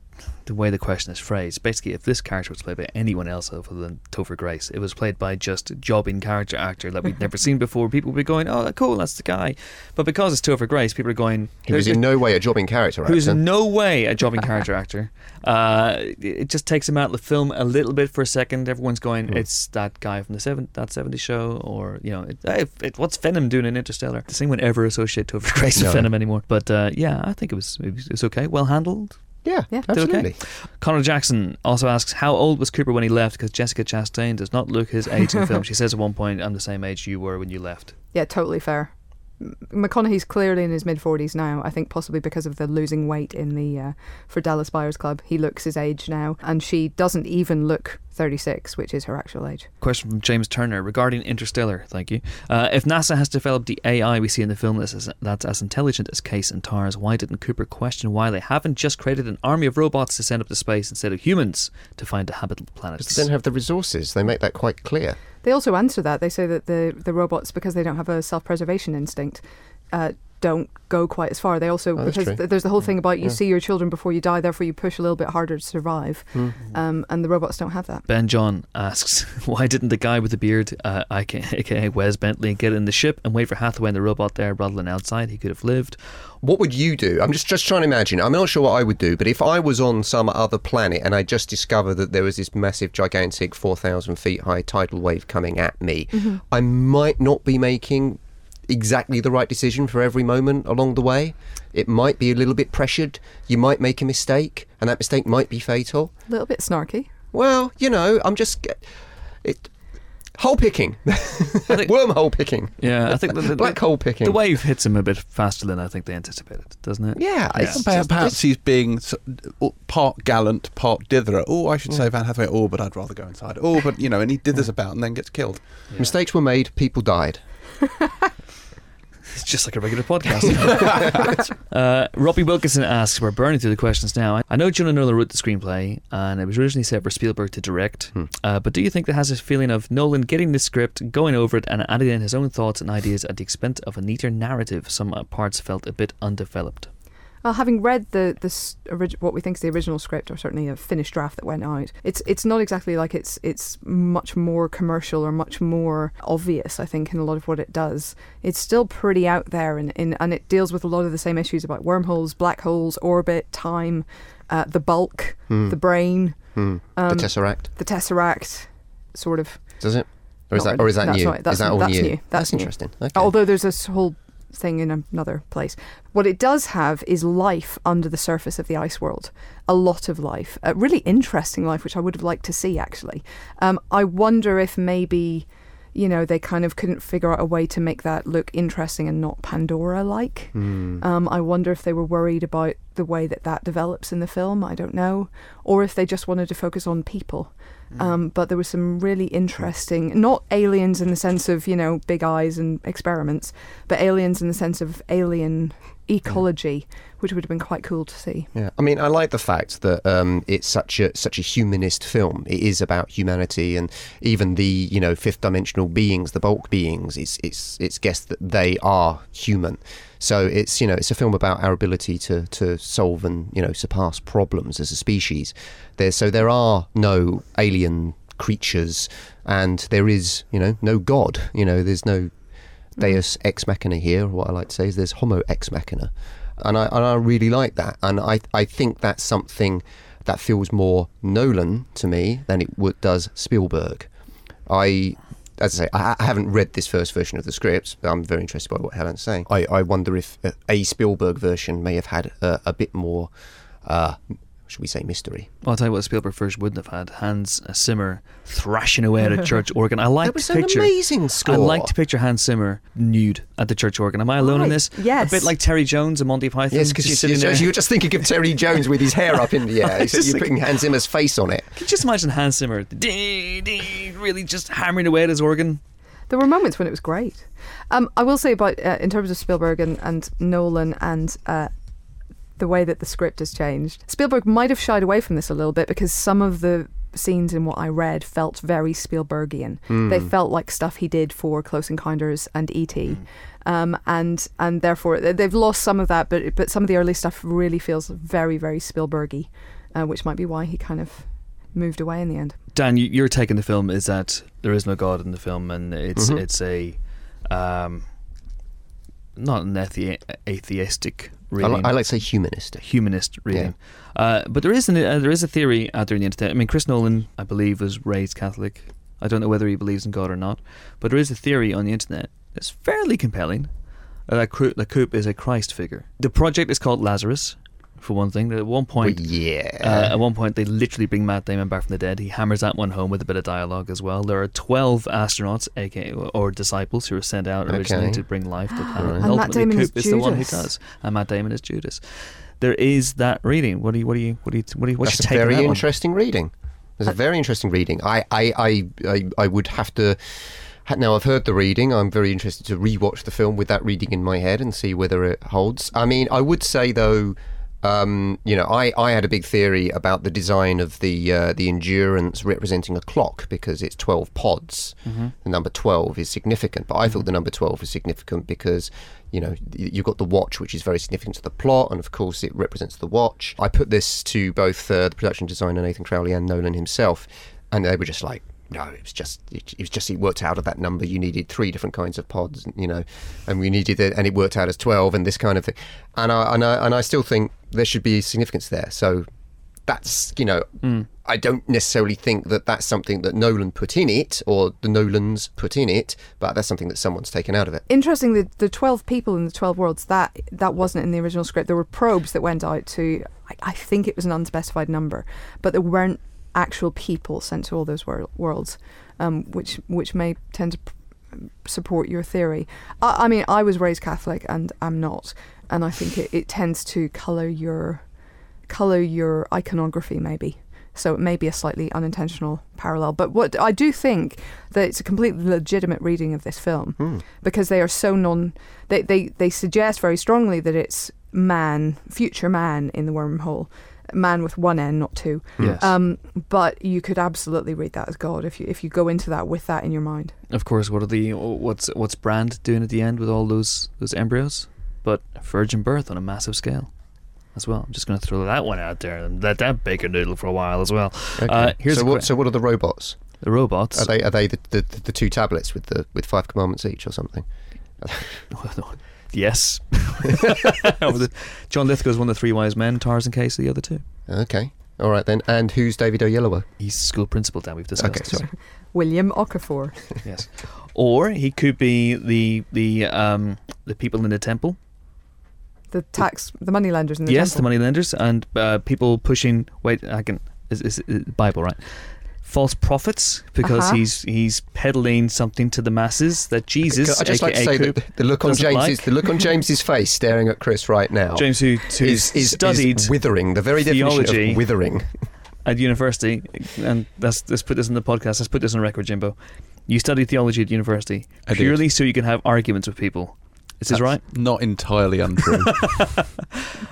the way the question is phrased, basically, if this character was played by anyone else other than Topher Grace, it was played by just a jobbing character actor that we'd never seen before. People would be going, "Oh, cool, that's the guy." But because it's Topher Grace, people are going, He was in no way a jobbing character who's actor. in no way a jobbing character actor. Uh, it just takes him out of the film a little bit for a second. Everyone's going, Hmm. it's that guy from the seven that 70s show, or you know, it, it, it, what's Venom doing in Interstellar? Does anyone ever associate Topher Grace with No. Venom anymore? But uh, yeah, I think it was it was, it was okay, well handled. Yeah, Yeah. Did okay. absolutely. Connor Jackson also asks, how old was Cooper when he left? Because Jessica Chastain does not look his age in the film. She says at one point, "I'm the same age you were when you left." Yeah, totally fair. M- McConaughey's clearly in his mid 40s now. I think possibly because of the losing weight in the uh, for Dallas Buyers Club. He looks his age now, and she doesn't even look 36, which is her actual age. Question from James Turner regarding Interstellar. Thank you. Uh, if NASA has developed the AI we see in the film that's as, that's as intelligent as Case and Tars, why didn't Cooper question why they haven't just created an army of robots to send up to space instead of humans to find a habitable planet? Because they don't have the resources. They make that quite clear. They also answer that. They say that the, the robots, because they don't have a self preservation instinct, uh, don't go quite as far. They also, Oh, because th- there's the whole thing about you Yeah. see your children before you die, therefore you push a little bit harder to survive. Um, and the robots don't have that. Ben John asks, why didn't the guy with the beard, uh, aka aka Wes Bentley, get in the ship and wait for Hathaway and the robot there rather than outside? He could have lived. What would you do? I'm just, just trying to imagine. I'm not sure what I would do, but if I was on some other planet and I just discovered that there was this massive, gigantic, 4,000 feet high tidal wave coming at me, I might not be making exactly the right decision for every moment along the way. It might be a little bit pressured. You might make a mistake, and that mistake might be fatal. A little bit snarky. Well, you know, I'm just. It, Hole picking, think, wormhole picking, Yeah, I think the, the, black hole picking. the wave hits him a bit faster than I think they anticipated, doesn't it? yeah, it's Perhaps, just- perhaps he's being oh, uh, part gallant, part ditherer. Oh, I should say Van Hathaway. Oh, but I'd rather go inside. Oh, but you know, and he dithers about and then gets killed. mistakes were made, people died. It's just like a regular podcast. uh, Robbie Wilkinson asks, we're burning through the questions now. I know Jonah Nolan wrote the screenplay, and it was originally set for Spielberg to direct. Uh, but do you think that has a feeling of Nolan getting the script, going over it, and adding in his own thoughts and ideas at the expense of a neater narrative? Some uh, parts felt a bit undeveloped. Well, having read the this orig- what we think is the original script, or certainly a finished draft that went out, it's it's not exactly like it's it's much more commercial or much more obvious. I think in a lot of what it does, it's still pretty out there, and and, and it deals with a lot of the same issues about wormholes, black holes, orbit, time, uh, the bulk, the brane, Hmm. um, the Tesseract, the tesseract, sort of. does it? Or is that, or is that really. new? That's right. That's- is that all that's new? new. That's new. interesting. Okay. Although there's this whole thing in another place. What it does have is life under the surface of the ice world. A lot of life. A really interesting life, which I would have liked to see actually. Um, I wonder if maybe, you know, they kind of couldn't figure out a way to make that look interesting and not Pandora like. Hmm. Um, I wonder if they were worried about the way that that develops in the film. I don't know. Or if they just wanted to focus on people. Um, but there were some really interesting, not aliens in the sense of, you know, big eyes and experiments, but aliens in the sense of alien ecology, which would have been quite cool to see. Yeah, I mean, I like the fact that um, it's such a such a humanist film. It is about humanity, and even the you know fifth dimensional beings, the bulk beings. It's it's it's guessed that they are human. So it's you know it's a film about our ability to to solve and you know surpass problems as a species. There, so there are no alien creatures, and there is you know no god. You know, there's no Deus ex machina here. What I like to say is there's Homo ex machina, and I and I really like that, and I I think that's something that feels more Nolan to me than it would does Spielberg. I. As I say, I I haven't read this first version of the script, but I'm very interested by what Helen's saying. I, I wonder if uh, a Spielberg version may have had uh, a bit more, uh, should we say, mystery. I'll tell you what Spielberg first wouldn't have had. Hans Zimmer thrashing away at a church organ. I like That was to an picture. amazing score. I like to picture Hans Zimmer nude at the church organ. Am I alone in this? yes. A bit like Terry Jones and Monty Python. Yes, because Just you, sitting there. you were just thinking of Terry Jones with his hair up in the air. Just You're putting Hans Zimmer's face on it. Can you just imagine Hans Zimmer dee, dee, really just hammering away at his organ? There were moments when it was great. Um, I will say about uh, in terms of Spielberg and, and Nolan and uh, the way that the script has changed. Spielberg might have shied away from this a little bit because some of the scenes in what I read felt very Spielbergian. They felt like stuff he did for Close Encounters and E.T. Um, and and therefore they- they've lost some of that, but but some of the early stuff really feels very very Spielbergy, uh, which might be why he kind of moved away in the end. Dan, you, your take on the film is that there is no God in the film, and it's Mhm. it's a um, not an athe- atheistic I, li- I like to say humanist. humanist reading. Uh, but there is an, uh, there is a theory out there in the internet. I mean, Chris Nolan, I believe, was raised Catholic. I don't know whether he believes in God or not, but there is a theory on the internet. that's fairly compelling. Uh, that Coop is a Christ figure. The project is called Lazarus, for one thing. At one point, Well, yeah. uh, at one point, they literally bring Matt Damon back from the dead. He hammers that one home with a bit of dialogue as well. There are 12 astronauts, aka or disciples, who are sent out originally Okay. to bring life to the planet. Right. And And Matt Damon is Coop is the one who Judas. does, and Matt Damon is Judas. There is that reading. What do you? What do you? What do you? What do you? What's That's your a take on very one? interesting reading. It's a very interesting reading. I, I, I, I, I would have to. Now I've heard the reading. I'm very interested to rewatch the film with that reading in my head and see whether it holds. I mean, I would say though, um, you know, I, I had a big theory about the design of the uh, the endurance representing a clock because it's 12 pods. The number 12 is significant, but I thought the number 12 was significant because you know you've got the watch, which is very significant to the plot, and of course it represents the watch. I put this to both uh, the production designer Nathan Crowley and Nolan himself, and they were just like. No, it was just it, it was just it worked out of that number. You needed three different kinds of pods, you know, and we needed it, and it worked out as twelve, and this kind of thing. And I and I and I still think there should be significance there. So that's you know I don't necessarily think that that's something that Nolan put in it or the Nolans put in it, but that's something that someone's taken out of it. Interesting, the, the 12 people in the 12 worlds, that that wasn't in the original script. There were probes that went out to, I, I think it was an unspecified number, but there weren't actual people sent to all those wor- worlds. um, which which may tend to p- support your theory. I, I mean, I was raised Catholic and I'm not, and I think it, it tends to color your color your iconography maybe. So it may be a slightly unintentional parallel, but what I do think that it's a completely legitimate reading of this film Hmm. because they are so non. They, they they suggest very strongly that it's man, future man in the wormhole, man with one N, not two. Yes. Um, but you could absolutely read that as God if you if you go into that with that in your mind. Of course, what are the what's what's Brand doing at the end with all those those embryos? But virgin birth on a massive scale, as well. I'm just going to throw that one out there and let that bake a noodle for a while as well. Okay. Uh, here's so what? que- So what are the robots? The robots. Are they are they the, the, the two tablets with the with five commandments each or something? yes. The- John Lithgow's one of the three wise men. Tars and Case the other two. Okay. All right then. And who's David Oyelowo? He's school principal. Dan, we've discussed. Okay, sorry. William Okafor. Yes. Or he could be the the um the people in the temple. The tax, the money lenders in the yes, the temple. money lenders and uh, people pushing. Wait, I can. Is, is, is Bible right? False prophets because Uh-huh. he's he's peddling something to the masses that Jesus. I just like to say Coop, that the look on doesn't James's like. the look on James's face staring at Chris right now James, who, who is, is, studied is withering. The very definition theology. of withering. at university, and let's let's put this in the podcast. Let's put this on record, Jimbo. You studied theology at university I did. purely so you can have arguments with people. Is this That's right? Not entirely untrue.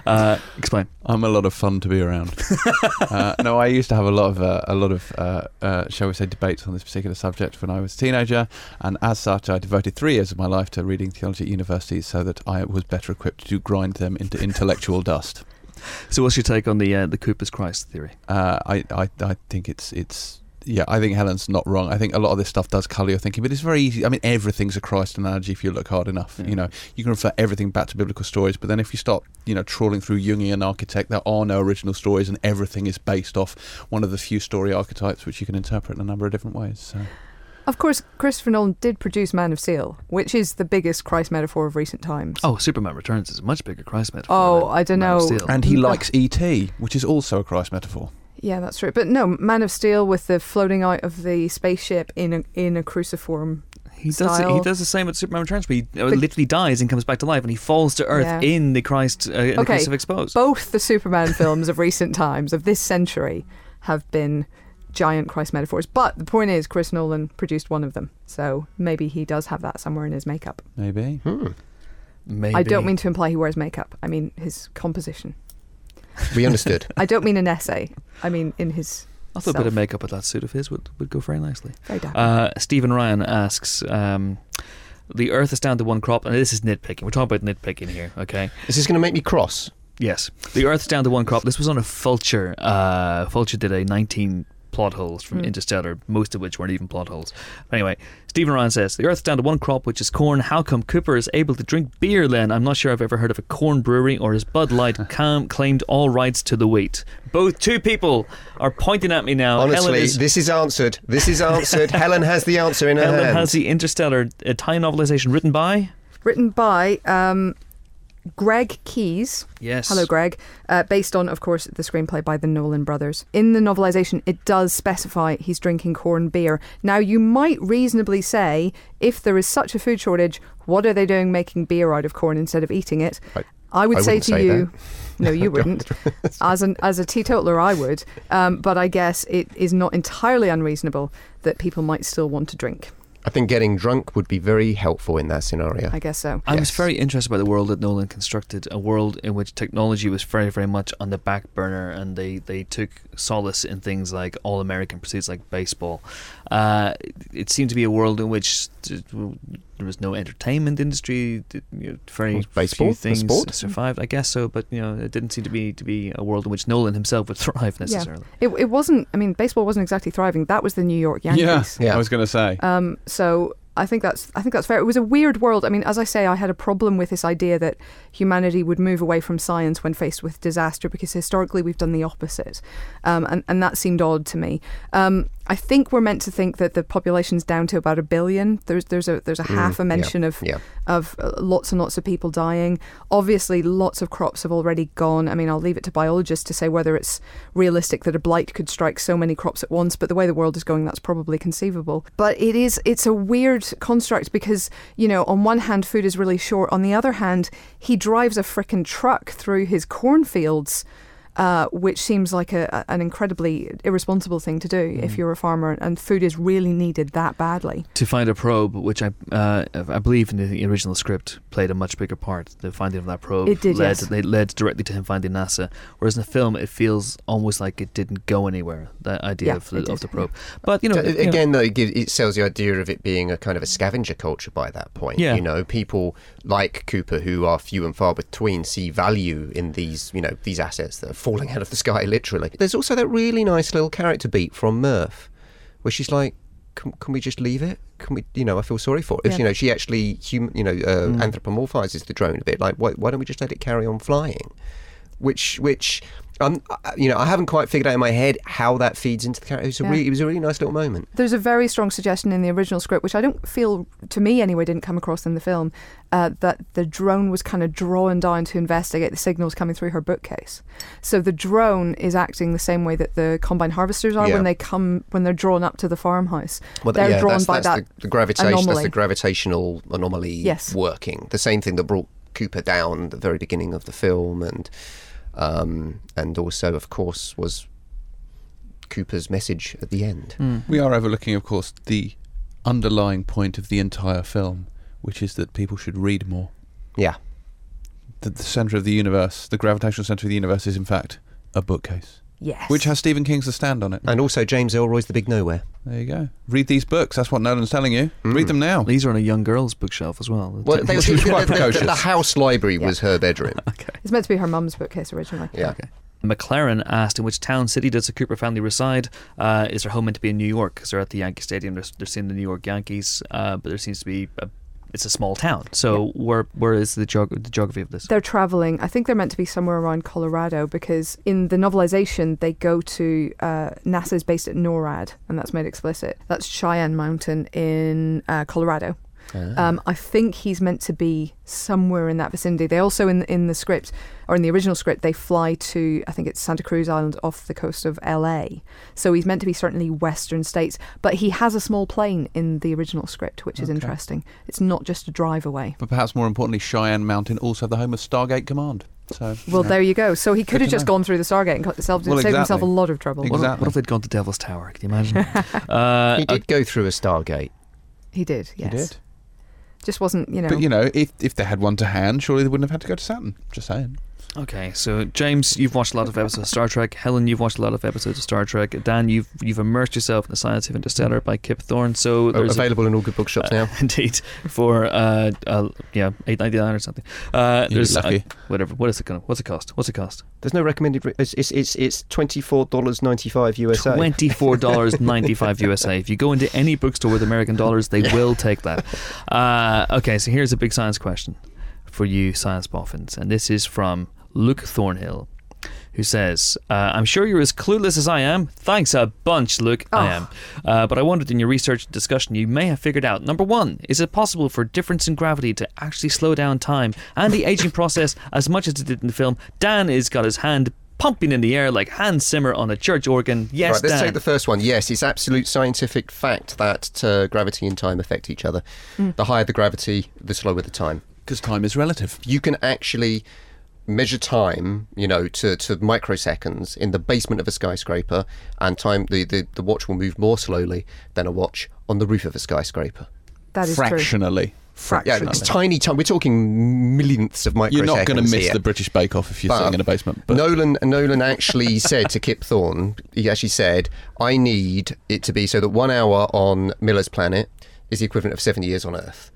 Uh, explain. I'm a lot of fun to be around. uh, no, I used to have a lot of uh, a lot of uh, uh, shall we say debates on this particular subject when I was a teenager, and as such, I devoted three years of my life to reading theology at university so that I was better equipped to grind them into intellectual dust. So, what's your take on the uh, the Coop is Christ theory? Uh, I, I I think it's it's yeah, I think Helen's not wrong. I think a lot of this stuff does colour your thinking, but it's very easy. I mean, everything's a Christ analogy if you look hard enough. Yeah. You know, you can refer everything back to biblical stories, but then if you start, you know, trawling through Jungian architect, there are no original stories, and everything is based off one of the few story archetypes which you can interpret in a number of different ways. So. Of course, Christopher Nolan did produce Man of Steel, which is the biggest Christ metaphor of recent times. Oh, Superman Returns is a much bigger Christ metaphor. Oh, than I don't Man know. And he Mm. likes E.T., which is also a Christ metaphor. Yeah, that's true. But no, Man of Steel with the floating out of the spaceship in a in a cruciform. He does. It, He does the same with Superman Returns, where he uh, But- literally dies and comes back to life, and he falls to earth Yeah. in the Christ uh, in the Okay, crucifix exposed. Both the Superman films of recent times, of this century, have been giant Christ metaphors. But the point is, Chris Nolan produced one of them, so maybe he does have that somewhere in his makeup. Maybe. Hmm. Maybe I don't mean to imply he wears makeup. I mean his composition. We understood. I don't mean an essay. I mean in his. I thought a bit of makeup with that suit of his would, would go very nicely. Very dapper. Uh, Stephen Ryan asks, um, "The Earth is down to one crop, and this is nitpicking. We're talking about nitpicking here, okay? Is this going to make me cross? Yes, the Earth's down to one crop. This was on a Vulture. Uh, Vulture did a 19 plot holes from Hmm. Interstellar, most of which weren't even plot holes. Anyway, Stephen Ryan says the Earth's down to one crop, which is corn. How come Cooper is able to drink beer? Then I'm not sure I've ever heard of a corn brewery, or has Bud Light cam- claimed all rights to the wheat? Both two people are pointing at me now. Helen Honestly, is- this is answered. This is answered. Helen has the answer in her Helen hand. has the Interstellar uh, Thai novelization written by. Written by um, Greg Keyes. Yes. Hello, Greg. Uh, based on, of course, the screenplay by the Nolan brothers. In the novelization, it does specify he's drinking corn beer. Now, you might reasonably say, if there is such a food shortage, what are they doing making beer out of corn instead of eating it? I- I would I say to say you, no, you wouldn't. as an as a teetotaler, I would. Um, but I guess it is not entirely unreasonable that people might still want to drink. I think getting drunk would be very helpful in that scenario. I guess so. I was very interested by the world that Nolan constructed, a world in which technology was very, very much on the back burner, and they, they took solace in things like all American pursuits like baseball. Uh, it seemed to be a world in which th- there was no entertainment industry. You know, very Was baseball few a things sport? survived, I guess so. But you know, it didn't seem to be to be a world in which Nolan himself would thrive necessarily. It, it wasn't. I mean, baseball wasn't exactly thriving. That was the New York Yankees. Yeah. I was going to say. Um, so I think that's I think that's fair. It was a weird world. I mean, as I say, I had a problem with this idea that humanity would move away from science when faced with disaster because historically we've done the opposite, um, and and that seemed odd to me. Um, I think we're meant to think that the population's down to about a billion. There's there's a there's a half a yeah, mention of yeah. of uh, lots and lots of people dying. Obviously, lots of crops have already gone. I mean, I'll leave it to biologists to say whether it's realistic that a blight could strike so many crops at once. But the way the world is going, that's probably conceivable. But it is it's a weird construct because you know, on one hand, food is really short. On the other hand, he drives a frickin' truck through his cornfields. Uh, which seems like a, a- an incredibly irresponsible thing to do if you're a farmer and food is really needed that badly. to find a probe, which I uh, I believe in the original script played a much bigger part. The finding of that probe It did, led yes. they led directly to him finding NASA. Whereas in the film, it feels almost like it didn't go anywhere. That idea Yeah, of, the, of the did, probe, but you know, So, you know- again, though, it, gives, it sells the idea of it being a kind of a scavenger culture by that point. Yeah. You know, people like Cooper, who are few and far between, see value in these, you know, these assets that are falling out of the sky, literally. There's also that really nice little character beat from Murph, where she's like, can, can we just leave it? Can we, you know, I feel sorry for it. If, Yeah. you know, she actually, hum, you know, uh, anthropomorphizes the drone a bit. Like, why, why don't we just let it carry on flying? Which, which, um, I- you know, I haven't quite figured out in my head how that feeds into the character. It was a, Yeah. really, it was a really nice little moment. There's a very strong suggestion in the original script, which I don't feel, to me anyway, didn't come across in the film, uh, that the drone was kind of drawn down to investigate the signals coming through her bookcase. So the drone is acting the same way that the combine harvesters are Yeah. when they come when they're drawn up to the farmhouse. Well, they're yeah, drawn that's, by that's that the, the gravitation. That's the gravitational anomaly Yes. working. The same thing that brought Cooper down at the very beginning of the film, and um, and also, of course, was Cooper's message at the end. We are overlooking, of course, the underlying point of the entire film, which is that people should read more. Yeah, That the centre of the universe, the gravitational centre of the universe, is in fact a bookcase, Yes. which has Stephen King's The Stand on it. and also James Ellroy's The Big Nowhere. There you go. Read these books. That's what Nolan's telling you. Read them now. these are on a young girl's bookshelf as well. Well, they, She was quite the, the- the- the house library was her bedroom. okay. it's meant to be her mum's bookcase originally. Yeah. McLaren asked in which town city does the Cooper family reside? Uh, is their home meant to be in New York? Because they're at the Yankee Stadium. They're, they're seeing the New York Yankees, uh, but there seems to be a, it's a small town. So where where is the, geog- the geography of this? They're traveling. I think they're meant to be somewhere around Colorado because in the novelization they go to uh, NASA's based at NORAD, and that's made explicit. That's Cheyenne Mountain in uh, Colorado. Um, I think he's meant to be somewhere in that vicinity. They also in in the script or in the original script they fly to I think it's Santa Cruz Island off the coast of L.A. So he's meant to be certainly Western states, but he has a small plane in the original script, which is interesting. It's not just a drive away. But perhaps more importantly, Cheyenne Mountain, also the home of Stargate Command. So, Well, you know. there you go. So he could have just know. gone through the Stargate and got himself, Well, saved himself a lot of trouble. What, if, Exactly. what if they'd gone to Devil's Tower? Can you imagine? uh, He did go through a Stargate. He did, yes. He did. Just wasn't, you know. But you know, if if they had one to hand, surely they wouldn't have had to go to Saturn. Just saying. Okay, so James, you've watched a lot of episodes of Star Trek. Helen, you've watched a lot of episodes of Star Trek. Dan, you've you've immersed yourself in the science of Interstellar by Kip Thorne. So Oh, there's a- available in all good bookshops now. indeed for uh, uh yeah eight ninety nine or something. Uh, You're there's lucky. uh, whatever. What is it gonna? What's it cost? What's it cost? There's no recommended. Re- it's it's it's, it's twenty four dollars ninety five USA. Twenty four dollars ninety five USA. If you go into any bookstore with American dollars, they will take that. Uh, okay, so here's a big science question for you science boffins, and this is from Luke Thornhill. Who says, uh, I'm sure you're as clueless as I am. Thanks a bunch, Luke. I am. Uh, but I wondered in your research and discussion, you may have figured out number one, is it possible for difference in gravity to actually slow down time and the aging process as much as it did in the film? Dan has got his hand pumping in the air like Hans Zimmer on a church organ. Yes, right, let's Dan. take the first one. Yes, it's absolute scientific fact that uh, gravity and time affect each other. The higher the gravity, the slower the time. Because time is relative. You can actually measure time, you know, to, to microseconds in the basement of a skyscraper, and time the, the, the watch will move more slowly than a watch on the roof of a skyscraper. that is true. fractionally. Yeah, it's tiny time. We're talking millionths of microseconds. You're not going to miss here. the British Bake Off if you're But sitting in a basement. But Nolan Nolan actually said to Kip Thorne, he actually said, "I need it to be so that one hour on Miller's planet is the equivalent of seventy years on Earth."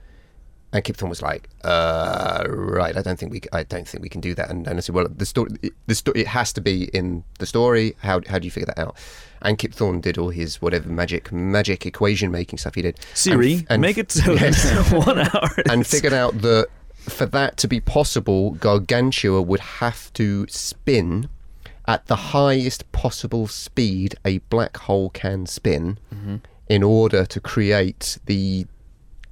And Kip Thorne was like, uh, "Right, I don't think we, I don't think we can do that." And, and I said, "Well, the story, the story, it has to be in the story. How how do you figure that out?" And Kip Thorne did all his whatever magic magic equation making stuff he did. Siri, And and make it so Yes. one hour. and figured out that for that to be possible, Gargantua would have to spin at the highest possible speed a black hole can spin in order to create the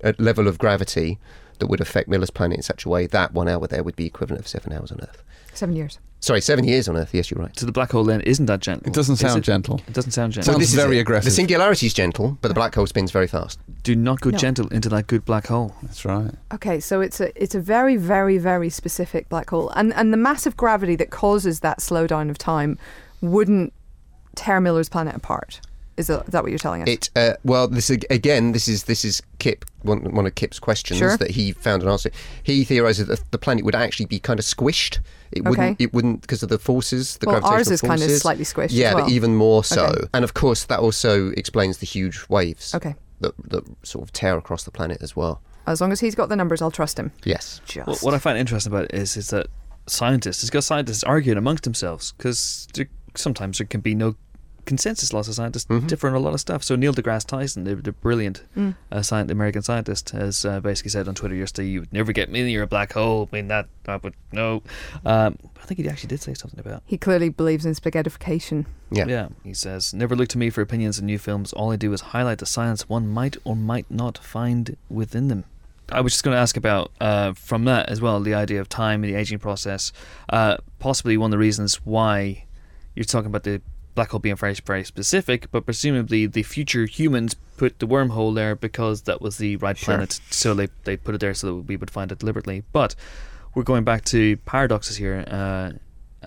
uh, level of gravity that would affect Miller's planet in such a way that one hour there would be equivalent of seven hours on Earth. Seven years. Sorry, seven years on Earth. Yes, you're right. So the black hole then isn't that gentle. It doesn't sound it? gentle. It doesn't sound gentle. Sounds this is very it. aggressive. The singularity is gentle, but the black hole spins very fast. Do not go No. gentle into that good black hole. That's right. Okay, so it's a it's a very very very specific black hole, and and the massive gravity that causes that slowdown of time wouldn't tear Miller's planet apart. Is that, is that what you're telling us? It uh, well, this again, this is this is Kip one, one of Kip's questions Sure. that he found an answer. He theorized that the, the planet would actually be kind of squished. It wouldn't. Okay. It wouldn't because of the forces. The Well, gravitational ours is kind of slightly squished as Yeah, well. but even more so. Okay. And of course, that also explains the huge waves okay, that that sort of tear across the planet as well. as long as he's got the numbers, I'll trust him. Yes. Just Well, what I find interesting about it is, is that scientists, it's got scientists arguing amongst themselves because sometimes there can be no consensus. Lots of scientists Mhm. differ on a lot of stuff. So Neil deGrasse Tyson, the, the brilliant Mm. uh, scient- American scientist, has uh, basically said on Twitter yesterday, "You would never get me near a black hole." I mean that I would no. Um, I think he actually did say something about. he clearly believes in spaghettification. Yeah. Yeah, he says, Never look to me for opinions on new films. All I do is highlight the science one might or might not find within them. I was just going to ask about, uh, from that as well, the idea of time and the aging process. Uh, possibly one of the reasons why you're talking about the black hole being very, very specific, but presumably the future humans put the wormhole there because that was the right Sure. planet. So they, they put it there so that we would find it deliberately. But we're going back to paradoxes here. Uh,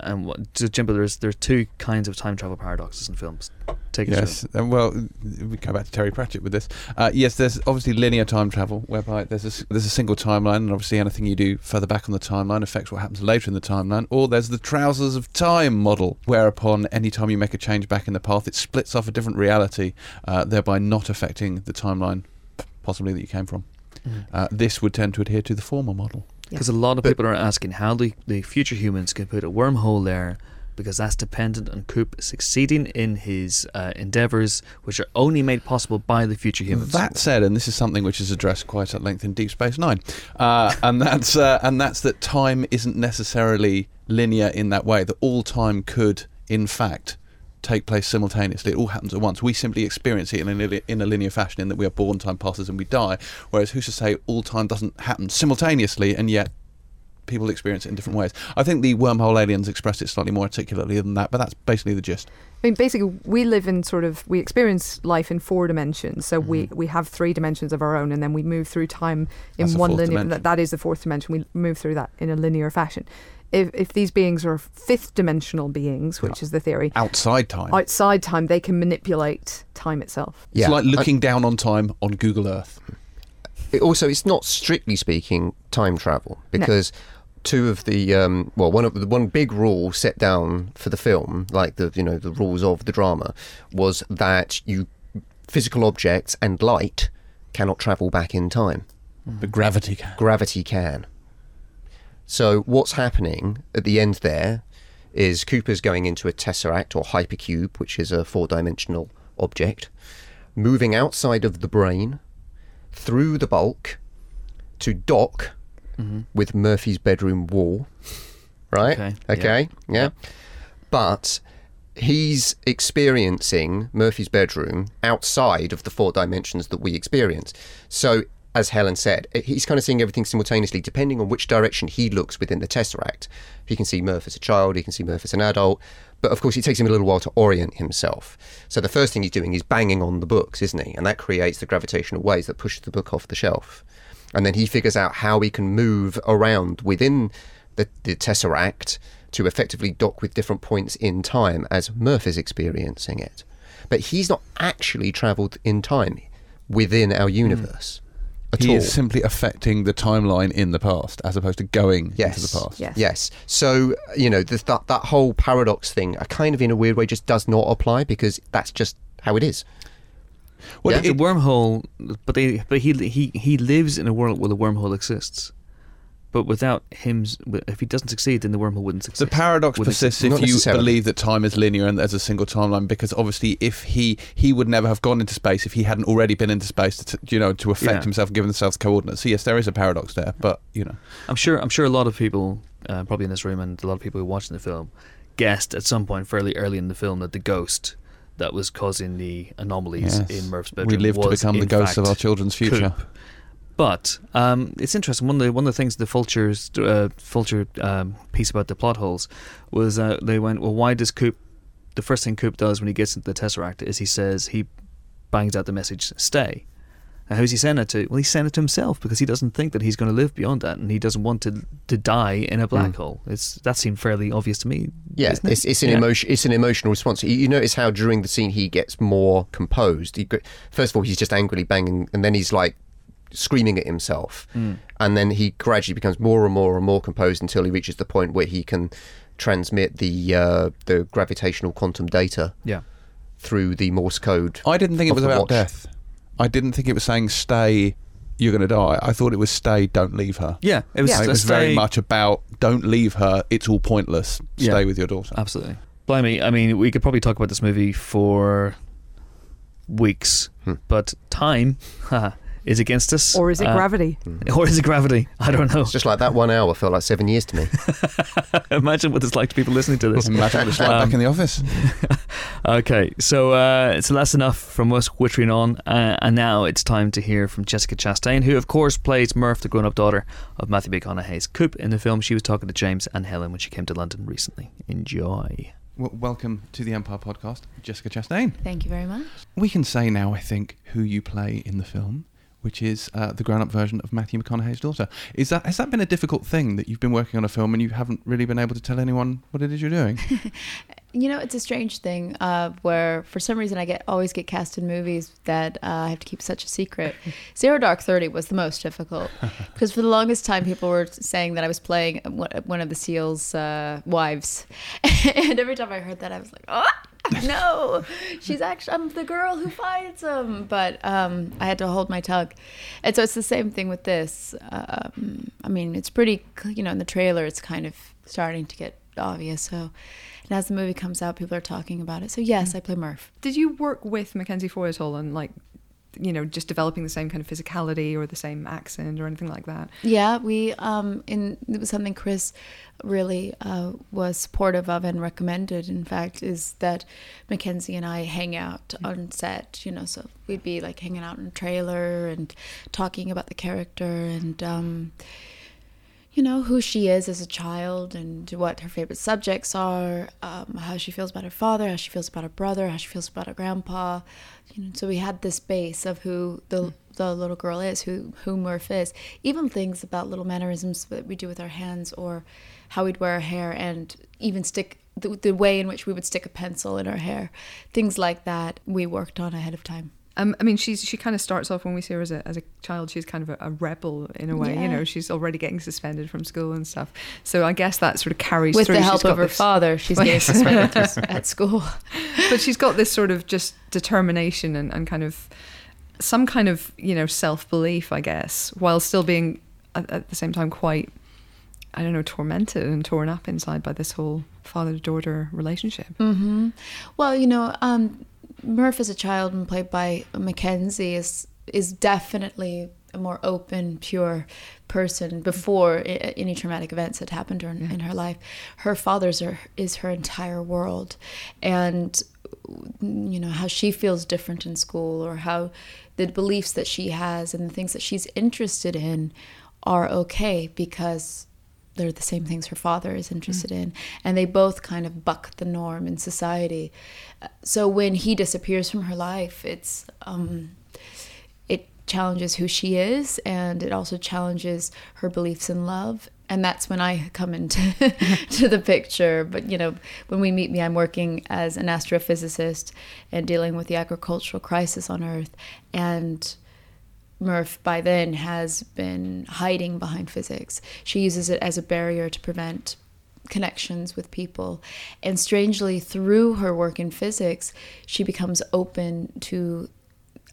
and what, to jump, there's there's two kinds of time travel paradoxes in films. Take Yes. Uh, well, we come back to Terry Pratchett with this. Uh, yes, there's obviously linear time travel, whereby there's a, there's a single timeline, and obviously anything you do further back on the timeline affects what happens later in the timeline. Or there's the trousers of time model, whereupon any time you make a change back in the path, it splits off a different reality, uh, thereby not affecting the timeline, possibly that you came from. Uh, this would tend to adhere to the former model. Because a lot of But- people are asking how the, the future humans can put a wormhole there because that's dependent on Coop succeeding in his uh, endeavors, which are only made possible by the future humans. That said, and this is something which is addressed quite at length in Deep Space Nine, uh, and that's uh, and that's that time isn't necessarily linear in that way. That all time could, in fact, take place simultaneously. It all happens at once. We simply experience it in a, in a linear fashion, in that we are born, time passes, and we die. Whereas who's to say all time doesn't happen simultaneously, and yet people experience it in different ways. I think the wormhole aliens expressed it slightly more articulately than that, but that's basically the gist. I mean, basically, we live in sort of we experience life in four dimensions. So we Mm-hmm. we have three dimensions of our own, and then we move through time in That's one linear. That, that is the fourth dimension. We move through that in a linear fashion. If if these beings are fifth dimensional beings, which Yeah. is the theory, Outside time. outside time they can manipulate time itself. it's like looking down on time on Google Earth. It also, it's not strictly speaking time travel because two of the um, well, one of the one big rule set down for the film, like the you know the rules of the drama, was that you physical objects and light cannot travel back in time. But gravity can. Gravity can. So what's happening at the end there is Cooper's going into a tesseract or hypercube, which is a four-dimensional object, moving outside of the brane through the bulk to dock mm-hmm. with Murphy's bedroom wall. Right? Okay, Okay. Yeah. But he's experiencing Murphy's bedroom outside of the four dimensions that we experience. So, as Helen said, eh, he's kind of seeing everything simultaneously, depending on which direction he looks within the Tesseract. He can see Murph as a child, he can see Murph as an adult, but of course, it takes him a little while to orient himself. So, the first thing he's doing is banging on the books, isn't he? And that creates the gravitational waves that push the book off the shelf. And then he figures out how he can move around within the, the Tesseract to effectively dock with different points in time as Murph is experiencing it. But he's not actually travelled in time within our universe at He all. is simply affecting the timeline in the past as opposed to going Yes. into the past. Yes. Yes. So, you know, th- that, that whole paradox thing, uh, kind of in a weird way, just does not apply because that's just how it is. Well, Yeah. It's a wormhole, but they, but he he he lives in a world where the wormhole exists. But without him, if he doesn't succeed, then the wormhole wouldn't succeed. the paradox Wouldn't persists Not if you believe that time is linear and there's a single timeline. Because obviously, if he he would never have gone into space if he hadn't already been into space, to, you know, to affect Yeah. himself, given himself the coordinates. So yes, there is a paradox there, but you know, I'm sure. I'm sure a lot of people, uh, probably in this room, and a lot of people who are watching the film, guessed at some point fairly early in the film that the ghost that was causing the anomalies Yes. in Murph's bedroom. we live to become the in ghosts of our children's future. Coop. But um, it's interesting. One of the one of the things the Vulture's uh, Fulcher um, piece about the plot holes was uh, they went, well, why does Coop? The first thing Coop does when he gets into the Tesseract is he says he bangs out the message "Stay." Now, who's he saying it to? Well, he's saying it to himself because he doesn't think that he's going to live beyond that, and he doesn't want to to die in a black hole. It's that seemed fairly obvious to me. Yeah, it? it's, it's an Yeah. emotion. It's an emotional response. You, you notice how during the scene he gets more composed. He, first of all, he's just angrily banging, and then he's like screaming at himself, Mm. and then he gradually becomes more and more and more composed until he reaches the point where he can transmit the uh, the gravitational quantum data Yeah. through the Morse code. I didn't think it was about watch. death. I didn't think it was saying stay, you're going to die. I thought it was stay, don't leave her. Yeah, it was. Yeah. it a was very much about don't leave her. It's all pointless. Yeah. Stay with your daughter. Absolutely. Blimey, I mean, we could probably talk about this movie for weeks, Hmm. but time haha, is against us. Or is it Uh, gravity? Or is it gravity? I don't know. It's just like that one hour felt like seven years to me. Imagine what it's like to people listening to this. Imagine what it's like Um, back in the office. Okay, so uh, so that's enough from us whittering on, uh, and now it's time to hear from Jessica Chastain, who of course plays Murph, the grown-up daughter of Matthew McConaughey's Coop in the film. She was talking to James and Helen when she came to London recently. Enjoy. Well, welcome to the Empire podcast, Jessica Chastain. Thank you very much. We can say now, I think, who you play in the film, which is uh, the grown-up version of Matthew McConaughey's daughter. Is that has that been a difficult thing that you've been working on a film and you haven't really been able to tell anyone what it is you're doing? You know, it's a strange thing uh, where, for some reason, I get always get cast in movies that uh, I have to keep such a secret. Zero Dark Thirty was the most difficult because for the longest time, people were saying that I was playing one of the SEALs' uh, wives, and every time I heard that, I was like, "Oh no, she's actually I'm the girl who finds him." But um, I had to hold my tongue, and so it's the same thing with this. Um, I mean, it's pretty, you know, in the trailer, it's kind of starting to get obvious. So. And as the movie comes out, people are talking about it. So yes, I play Murph. Did you work with Mackenzie Foy at all on like, you know, just developing the same kind of physicality or the same accent or anything like that? Yeah, we um, in it was something Chris really uh, was supportive of and recommended. In fact, is that Mackenzie and I hang out on set. You know, so we'd be like hanging out in a trailer and talking about the character and. Um, you know who she is as a child and what her favorite subjects are, um, how she feels about her father, how she feels about her brother, how she feels about her grandpa. You know, so we had this base of who the the little girl is, who who Murph is. Even things about little mannerisms that we do with our hands, or how we'd wear our hair, and even stick the, the way in which we would stick a pencil in our hair. Things like that we worked on ahead of time. Um, I mean, she's she kind of starts off when we see her as a, as a child. She's kind of a, a rebel in a way. You know, she's already getting suspended from school and stuff. So I guess that sort of carries With through. the help got of her this- father, she's getting suspended at school. but she's got this sort of just determination and, and kind of some kind of you know self belief, I guess, while still being at, at the same time quite I don't know tormented and torn up inside by this whole father daughter relationship. hmm Well, you know, um, Murph as a child and played by Mackenzie is is definitely a more open, pure person before any traumatic events had happened to her in, in her life. Her father's are, is her entire world, and you know how she feels different in school or how the beliefs that she has and the things that she's interested in are okay because they're the same things her father is interested in and they both kind of buck the norm in society Uh, so when he disappears from her life it's um it challenges who she is and it also challenges her beliefs in love and that's when I come into to the picture. But you know, when we meet me, I'm working as an astrophysicist and dealing with the agricultural crisis on Earth. And Murph, by then, has been hiding behind physics. She uses it as a barrier to prevent connections with people. And strangely, through her work in physics, she becomes open to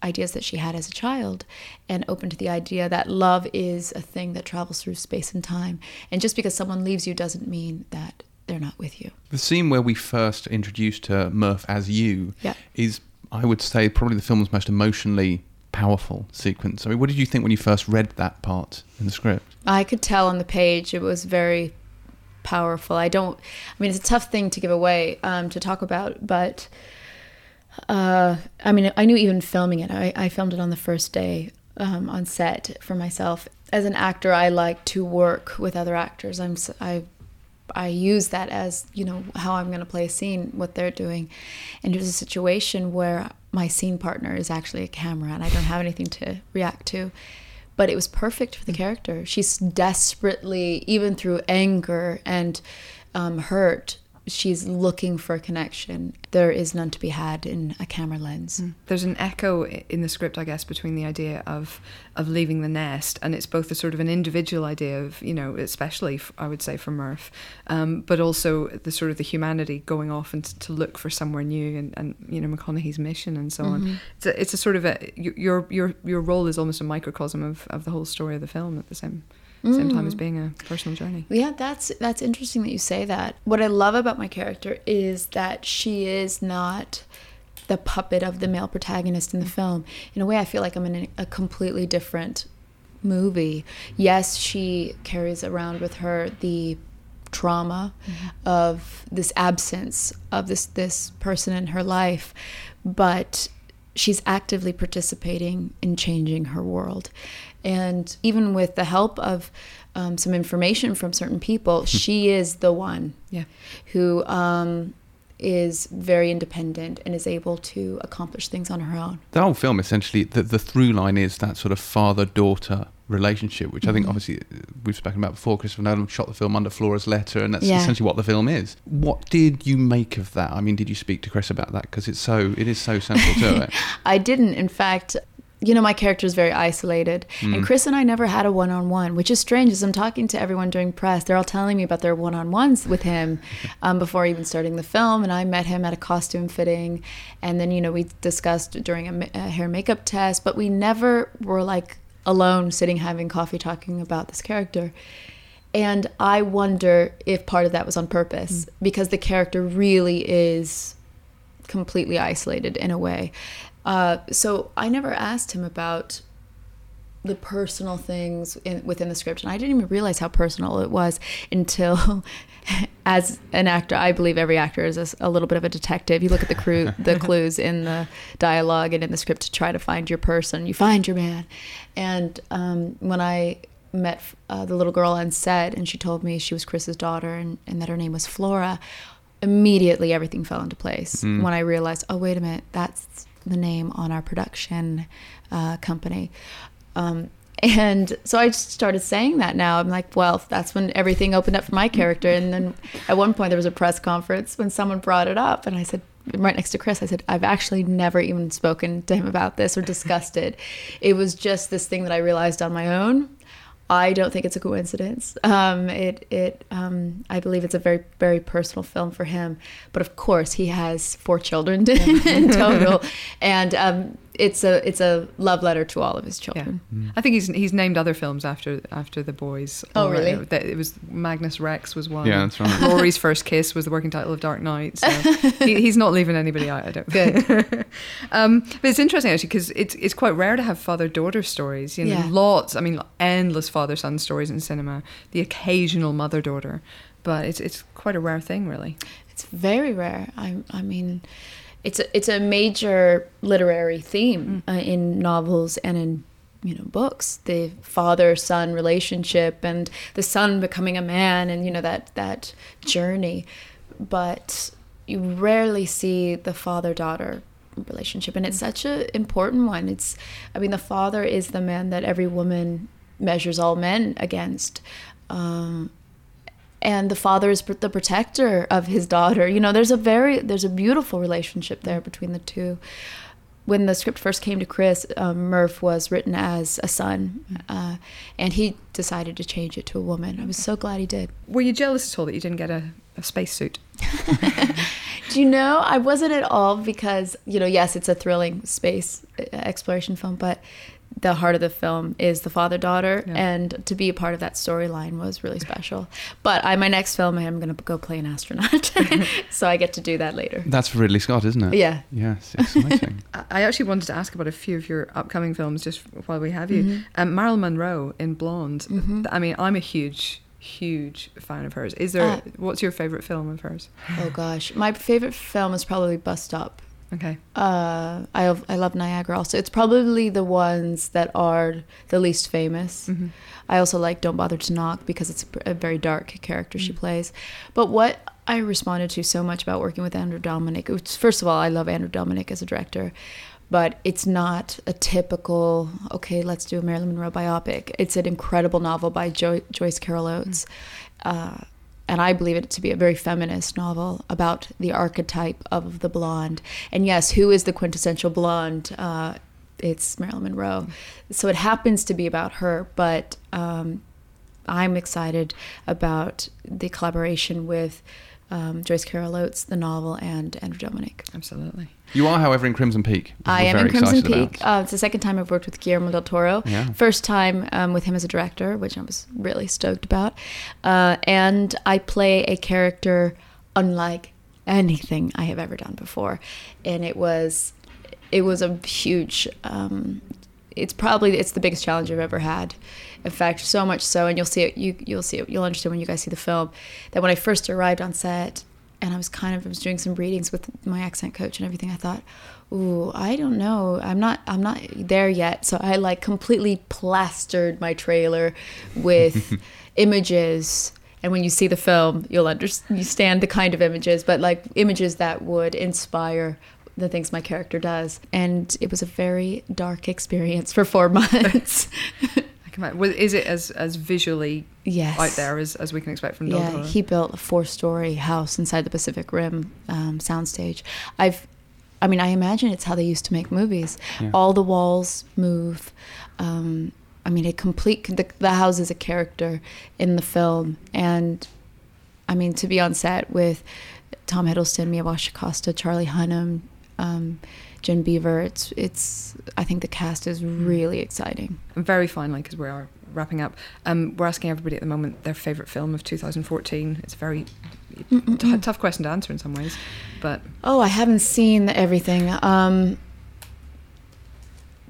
ideas that she had as a child and open to the idea that love is a thing that travels through space and time. And just because someone leaves you doesn't mean that they're not with you. The scene where we first introduced to Murph as you Yeah. is, I would say, probably the film's most emotionally powerful sequence. I mean, what did you think when you first read that part in the script? I could tell on the page it was very powerful. I don't. I mean, it's a tough thing to give away um, to talk about, but uh, I mean, I knew even filming it. I, I filmed it on the first day um, on set for myself. As an actor, I like to work with other actors. I'm I I use that as you know how I'm going to play a scene, what they're doing, and there's a situation where my scene partner is actually a camera and I don't have anything to react to, but it was perfect for the character. She's desperately, even through anger and um, hurt, she's looking for a connection. There is none to be had in a camera lens. There's an echo in the script, I guess, between the idea of of leaving the nest, and it's both a sort of an individual idea of, you know, especially f- I would say for Murph, um, but also the sort of the humanity going off and t- to look for somewhere new, and, and you know McConaughey's mission and so on. It's a, it's a sort of a your your your role is almost a microcosm of, of the whole story of the film at the same same time as mm. being a personal journey. Yeah, that's that's interesting that you say that. What I love about my character is that she is not the puppet of the male protagonist in the film. In a way, I feel like I'm in a, completely different movie. Yes, she carries around with her the trauma mm-hmm. of this absence of this this person in her life, but she's actively participating in changing her world. And even with the help of um, some information from certain people, she is the one Yeah. who um, is very independent and is able to accomplish things on her own. The whole film, essentially, the, the through line is that sort of father daughter relationship, which I think obviously uh, we've spoken about before. Christopher Nolan shot the film under Flora's letter, and that's Yeah. essentially what the film is. What did you make of that? I mean, did you speak to Chris about that? Because it's so, it is so central to it. I didn't, in fact. You know, my character is very isolated. Mm. And Chris and I never had a one on one, which is strange as I'm talking to everyone during press. They're all telling me about their one on ones with him um, before even starting the film. And I met him at a costume fitting. And then, you know, we discussed during a, a hair makeup test, but we never were like alone sitting having coffee talking about this character. And I wonder if part of that was on purpose because the character really is completely isolated in a way. Uh, so I never asked him about the personal things in, within the script, and I didn't even realize how personal it was until, as an actor, I believe every actor is a little bit of a detective. You look at the crew, the clues in the dialogue and in the script to try to find your person. You find your man, and um, when I met uh, the little girl on set, and she told me she was Chris's daughter, and, and that her name was Flora. Immediately, everything fell into place when I realized, oh wait a minute, that's the name on our production uh, company. Um, and so I just started saying that now. I'm like, well, that's when everything opened up for my character. And then at one point, there was a press conference when someone brought it up, and I said, right next to Chris, I said, I've actually never even spoken to him about this or discussed it. It was just this thing that I realized on my own. I don't think it's a coincidence. Um, it, it, um, I believe it's a very, very personal film for him. But of course, he has four children in total, and um, it's a, it's a love letter to all of his children. Yeah, children. I think he's he's named other films after after the boys. Oh, already. really? That- It was Magnus Rex was one. Yeah, that's right. Rory's first kiss was the working title of Dark Knight. So he, he's not leaving anybody out. I don't. Good. um, but it's interesting actually because it's it's quite rare to have father daughter stories. You know, Yeah. lots. I mean, endless father son stories in cinema. The occasional mother daughter, but it's it's quite a rare thing, really. It's very rare. I, I mean, it's a, it's a major literary theme uh, in novels and in you know books. The father son relationship and the son becoming a man, and you know that that journey. But you rarely see the father daughter relationship, and it's such an important one. It's, I mean, the father is the man that every woman measures all men against. Um, and the father is the protector of his daughter. You know, there's a very there's a beautiful relationship there between the two. When the script first came to Chris, um, Murph was written as a son, uh, and he decided to change it to a woman. I was so glad he did. Were you jealous at all that you didn't get a, a spacesuit? Do you know? I wasn't at all because you know, yes, it's a thrilling space uh, exploration film, but the heart of the film is the father daughter, Yeah. and to be a part of that storyline was really special. But I, my next film, I am going to go play an astronaut, so I get to do that later. That's for Ridley Scott, isn't it? Yeah. Yes, exciting. I I actually wanted to ask about a few of your upcoming films just while we have you. Mm-hmm. Um, Marilyn Monroe in Blonde. I mean, I'm a huge, huge fan of hers. Is there? Uh, what's your favorite film of hers? Oh gosh, my favorite film is probably Bus Stop. Okay. Uh, I love, I love Niagara also. It's probably the ones that are the least famous. Mm-hmm. I also like Don't Bother to Knock because it's a, very dark character she plays. But what I responded to so much about working with Andrew Dominik, which, first of all, I love Andrew Dominik as a director, but it's not a typical, okay, let's do a Marilyn Monroe biopic. It's an incredible novel by jo- Joyce Carol Oates. Uh, and I believe it to be a very feminist novel about the archetype of the blonde. And yes, who is the quintessential blonde? Uh, it's Marilyn Monroe. So it happens to be about her, but um, I'm excited about the collaboration with um, Joyce Carol Oates, the novel, and Andrew Dominik. Absolutely. You are, however, in Crimson Peak. I am in Crimson Peak. Uh, it's the second time I've worked with Guillermo del Toro. Yeah. First time um, with him as a director, which I was really stoked about. Uh, and I play a character unlike anything I have ever done before, and it was it was a huge. Um, it's probably it's the biggest challenge I've ever had. In fact, so much so, and you'll see it. You you'll see it. You'll understand when you guys see the film that when I first arrived on set, and I was kind of I was doing some readings with my accent coach and everything. I thought, ooh, I don't know. I'm not I'm not there yet. So I like completely plastered my trailer with images. And when you see the film, you'll understand the kind of images, but like images that would inspire the things my character does. And it was a very dark experience for four months. I can imagine. Well, Is it as as visually yes. out there as, as we can expect from Del Yeah, Toro? he built a four-story house inside the Pacific Rim um, soundstage. I've, I mean, I imagine it's how they used to make movies. Yeah. All the walls move. Um, I mean, a complete. The, the house is a character in the film, and I mean, to be on set with Tom Hiddleston, Mia Wasikowska, Charlie Hunnam, um, Jen Beaver, it's it's. I think the cast is really exciting. And very finally, because we are wrapping up, um, we're asking everybody at the moment their favourite film of 2014. It's a very t- tough question to answer in some ways, but Oh, I haven't seen everything. Um,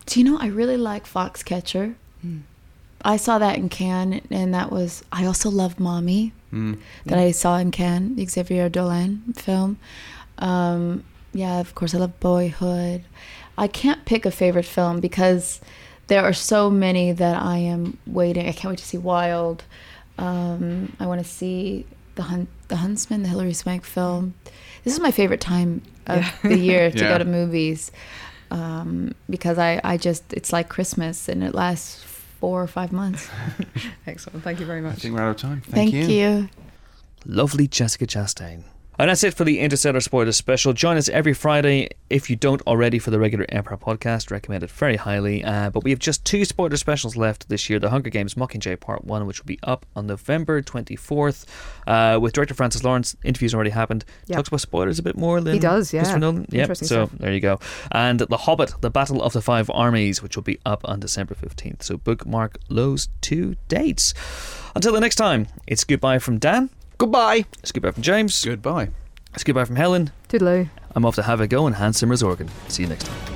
do you know I really like Foxcatcher? I saw that in Cannes, and that was. I also love Mommy, Mm. that I saw in Cannes, the Xavier Dolan film. Um, yeah, of course, I love Boyhood. I can't pick a favorite film because there are so many that I am waiting. I can't wait to see Wild. Um, I want to see the Hun- the Homesman, the Hilary Swank film. This is my favorite time of Yeah. the year to Yeah. go to movies um, because I, I just it's like Christmas and it lasts four or five months. excellent. Thank you very I much. think we're out of time. Thank, Thank, you. Lovely Jessica Chastain. And that's it for the Interstellar Spoilers special. Join us every Friday if you don't already for the regular Empire podcast. Recommend it very highly. Uh, but we have just two spoiler specials left this year The Hunger Games Mockingjay Part 1, which will be up on November 24th, uh, with director Francis Lawrence. Interviews already happened. Yeah. Talks about spoilers a bit more than He does, yeah. Christopher Nolan. Yep. Interesting So stuff. there you go. And The Hobbit, The Battle of the Five Armies, which will be up on December 15th. So bookmark those two dates. Until the next time, it's goodbye from Dan. Goodbye. It's goodbye from James. Goodbye. It's goodbye from Helen. Toodaloo. I'm off to have a go in Hans Zimmer's organ. See you next time.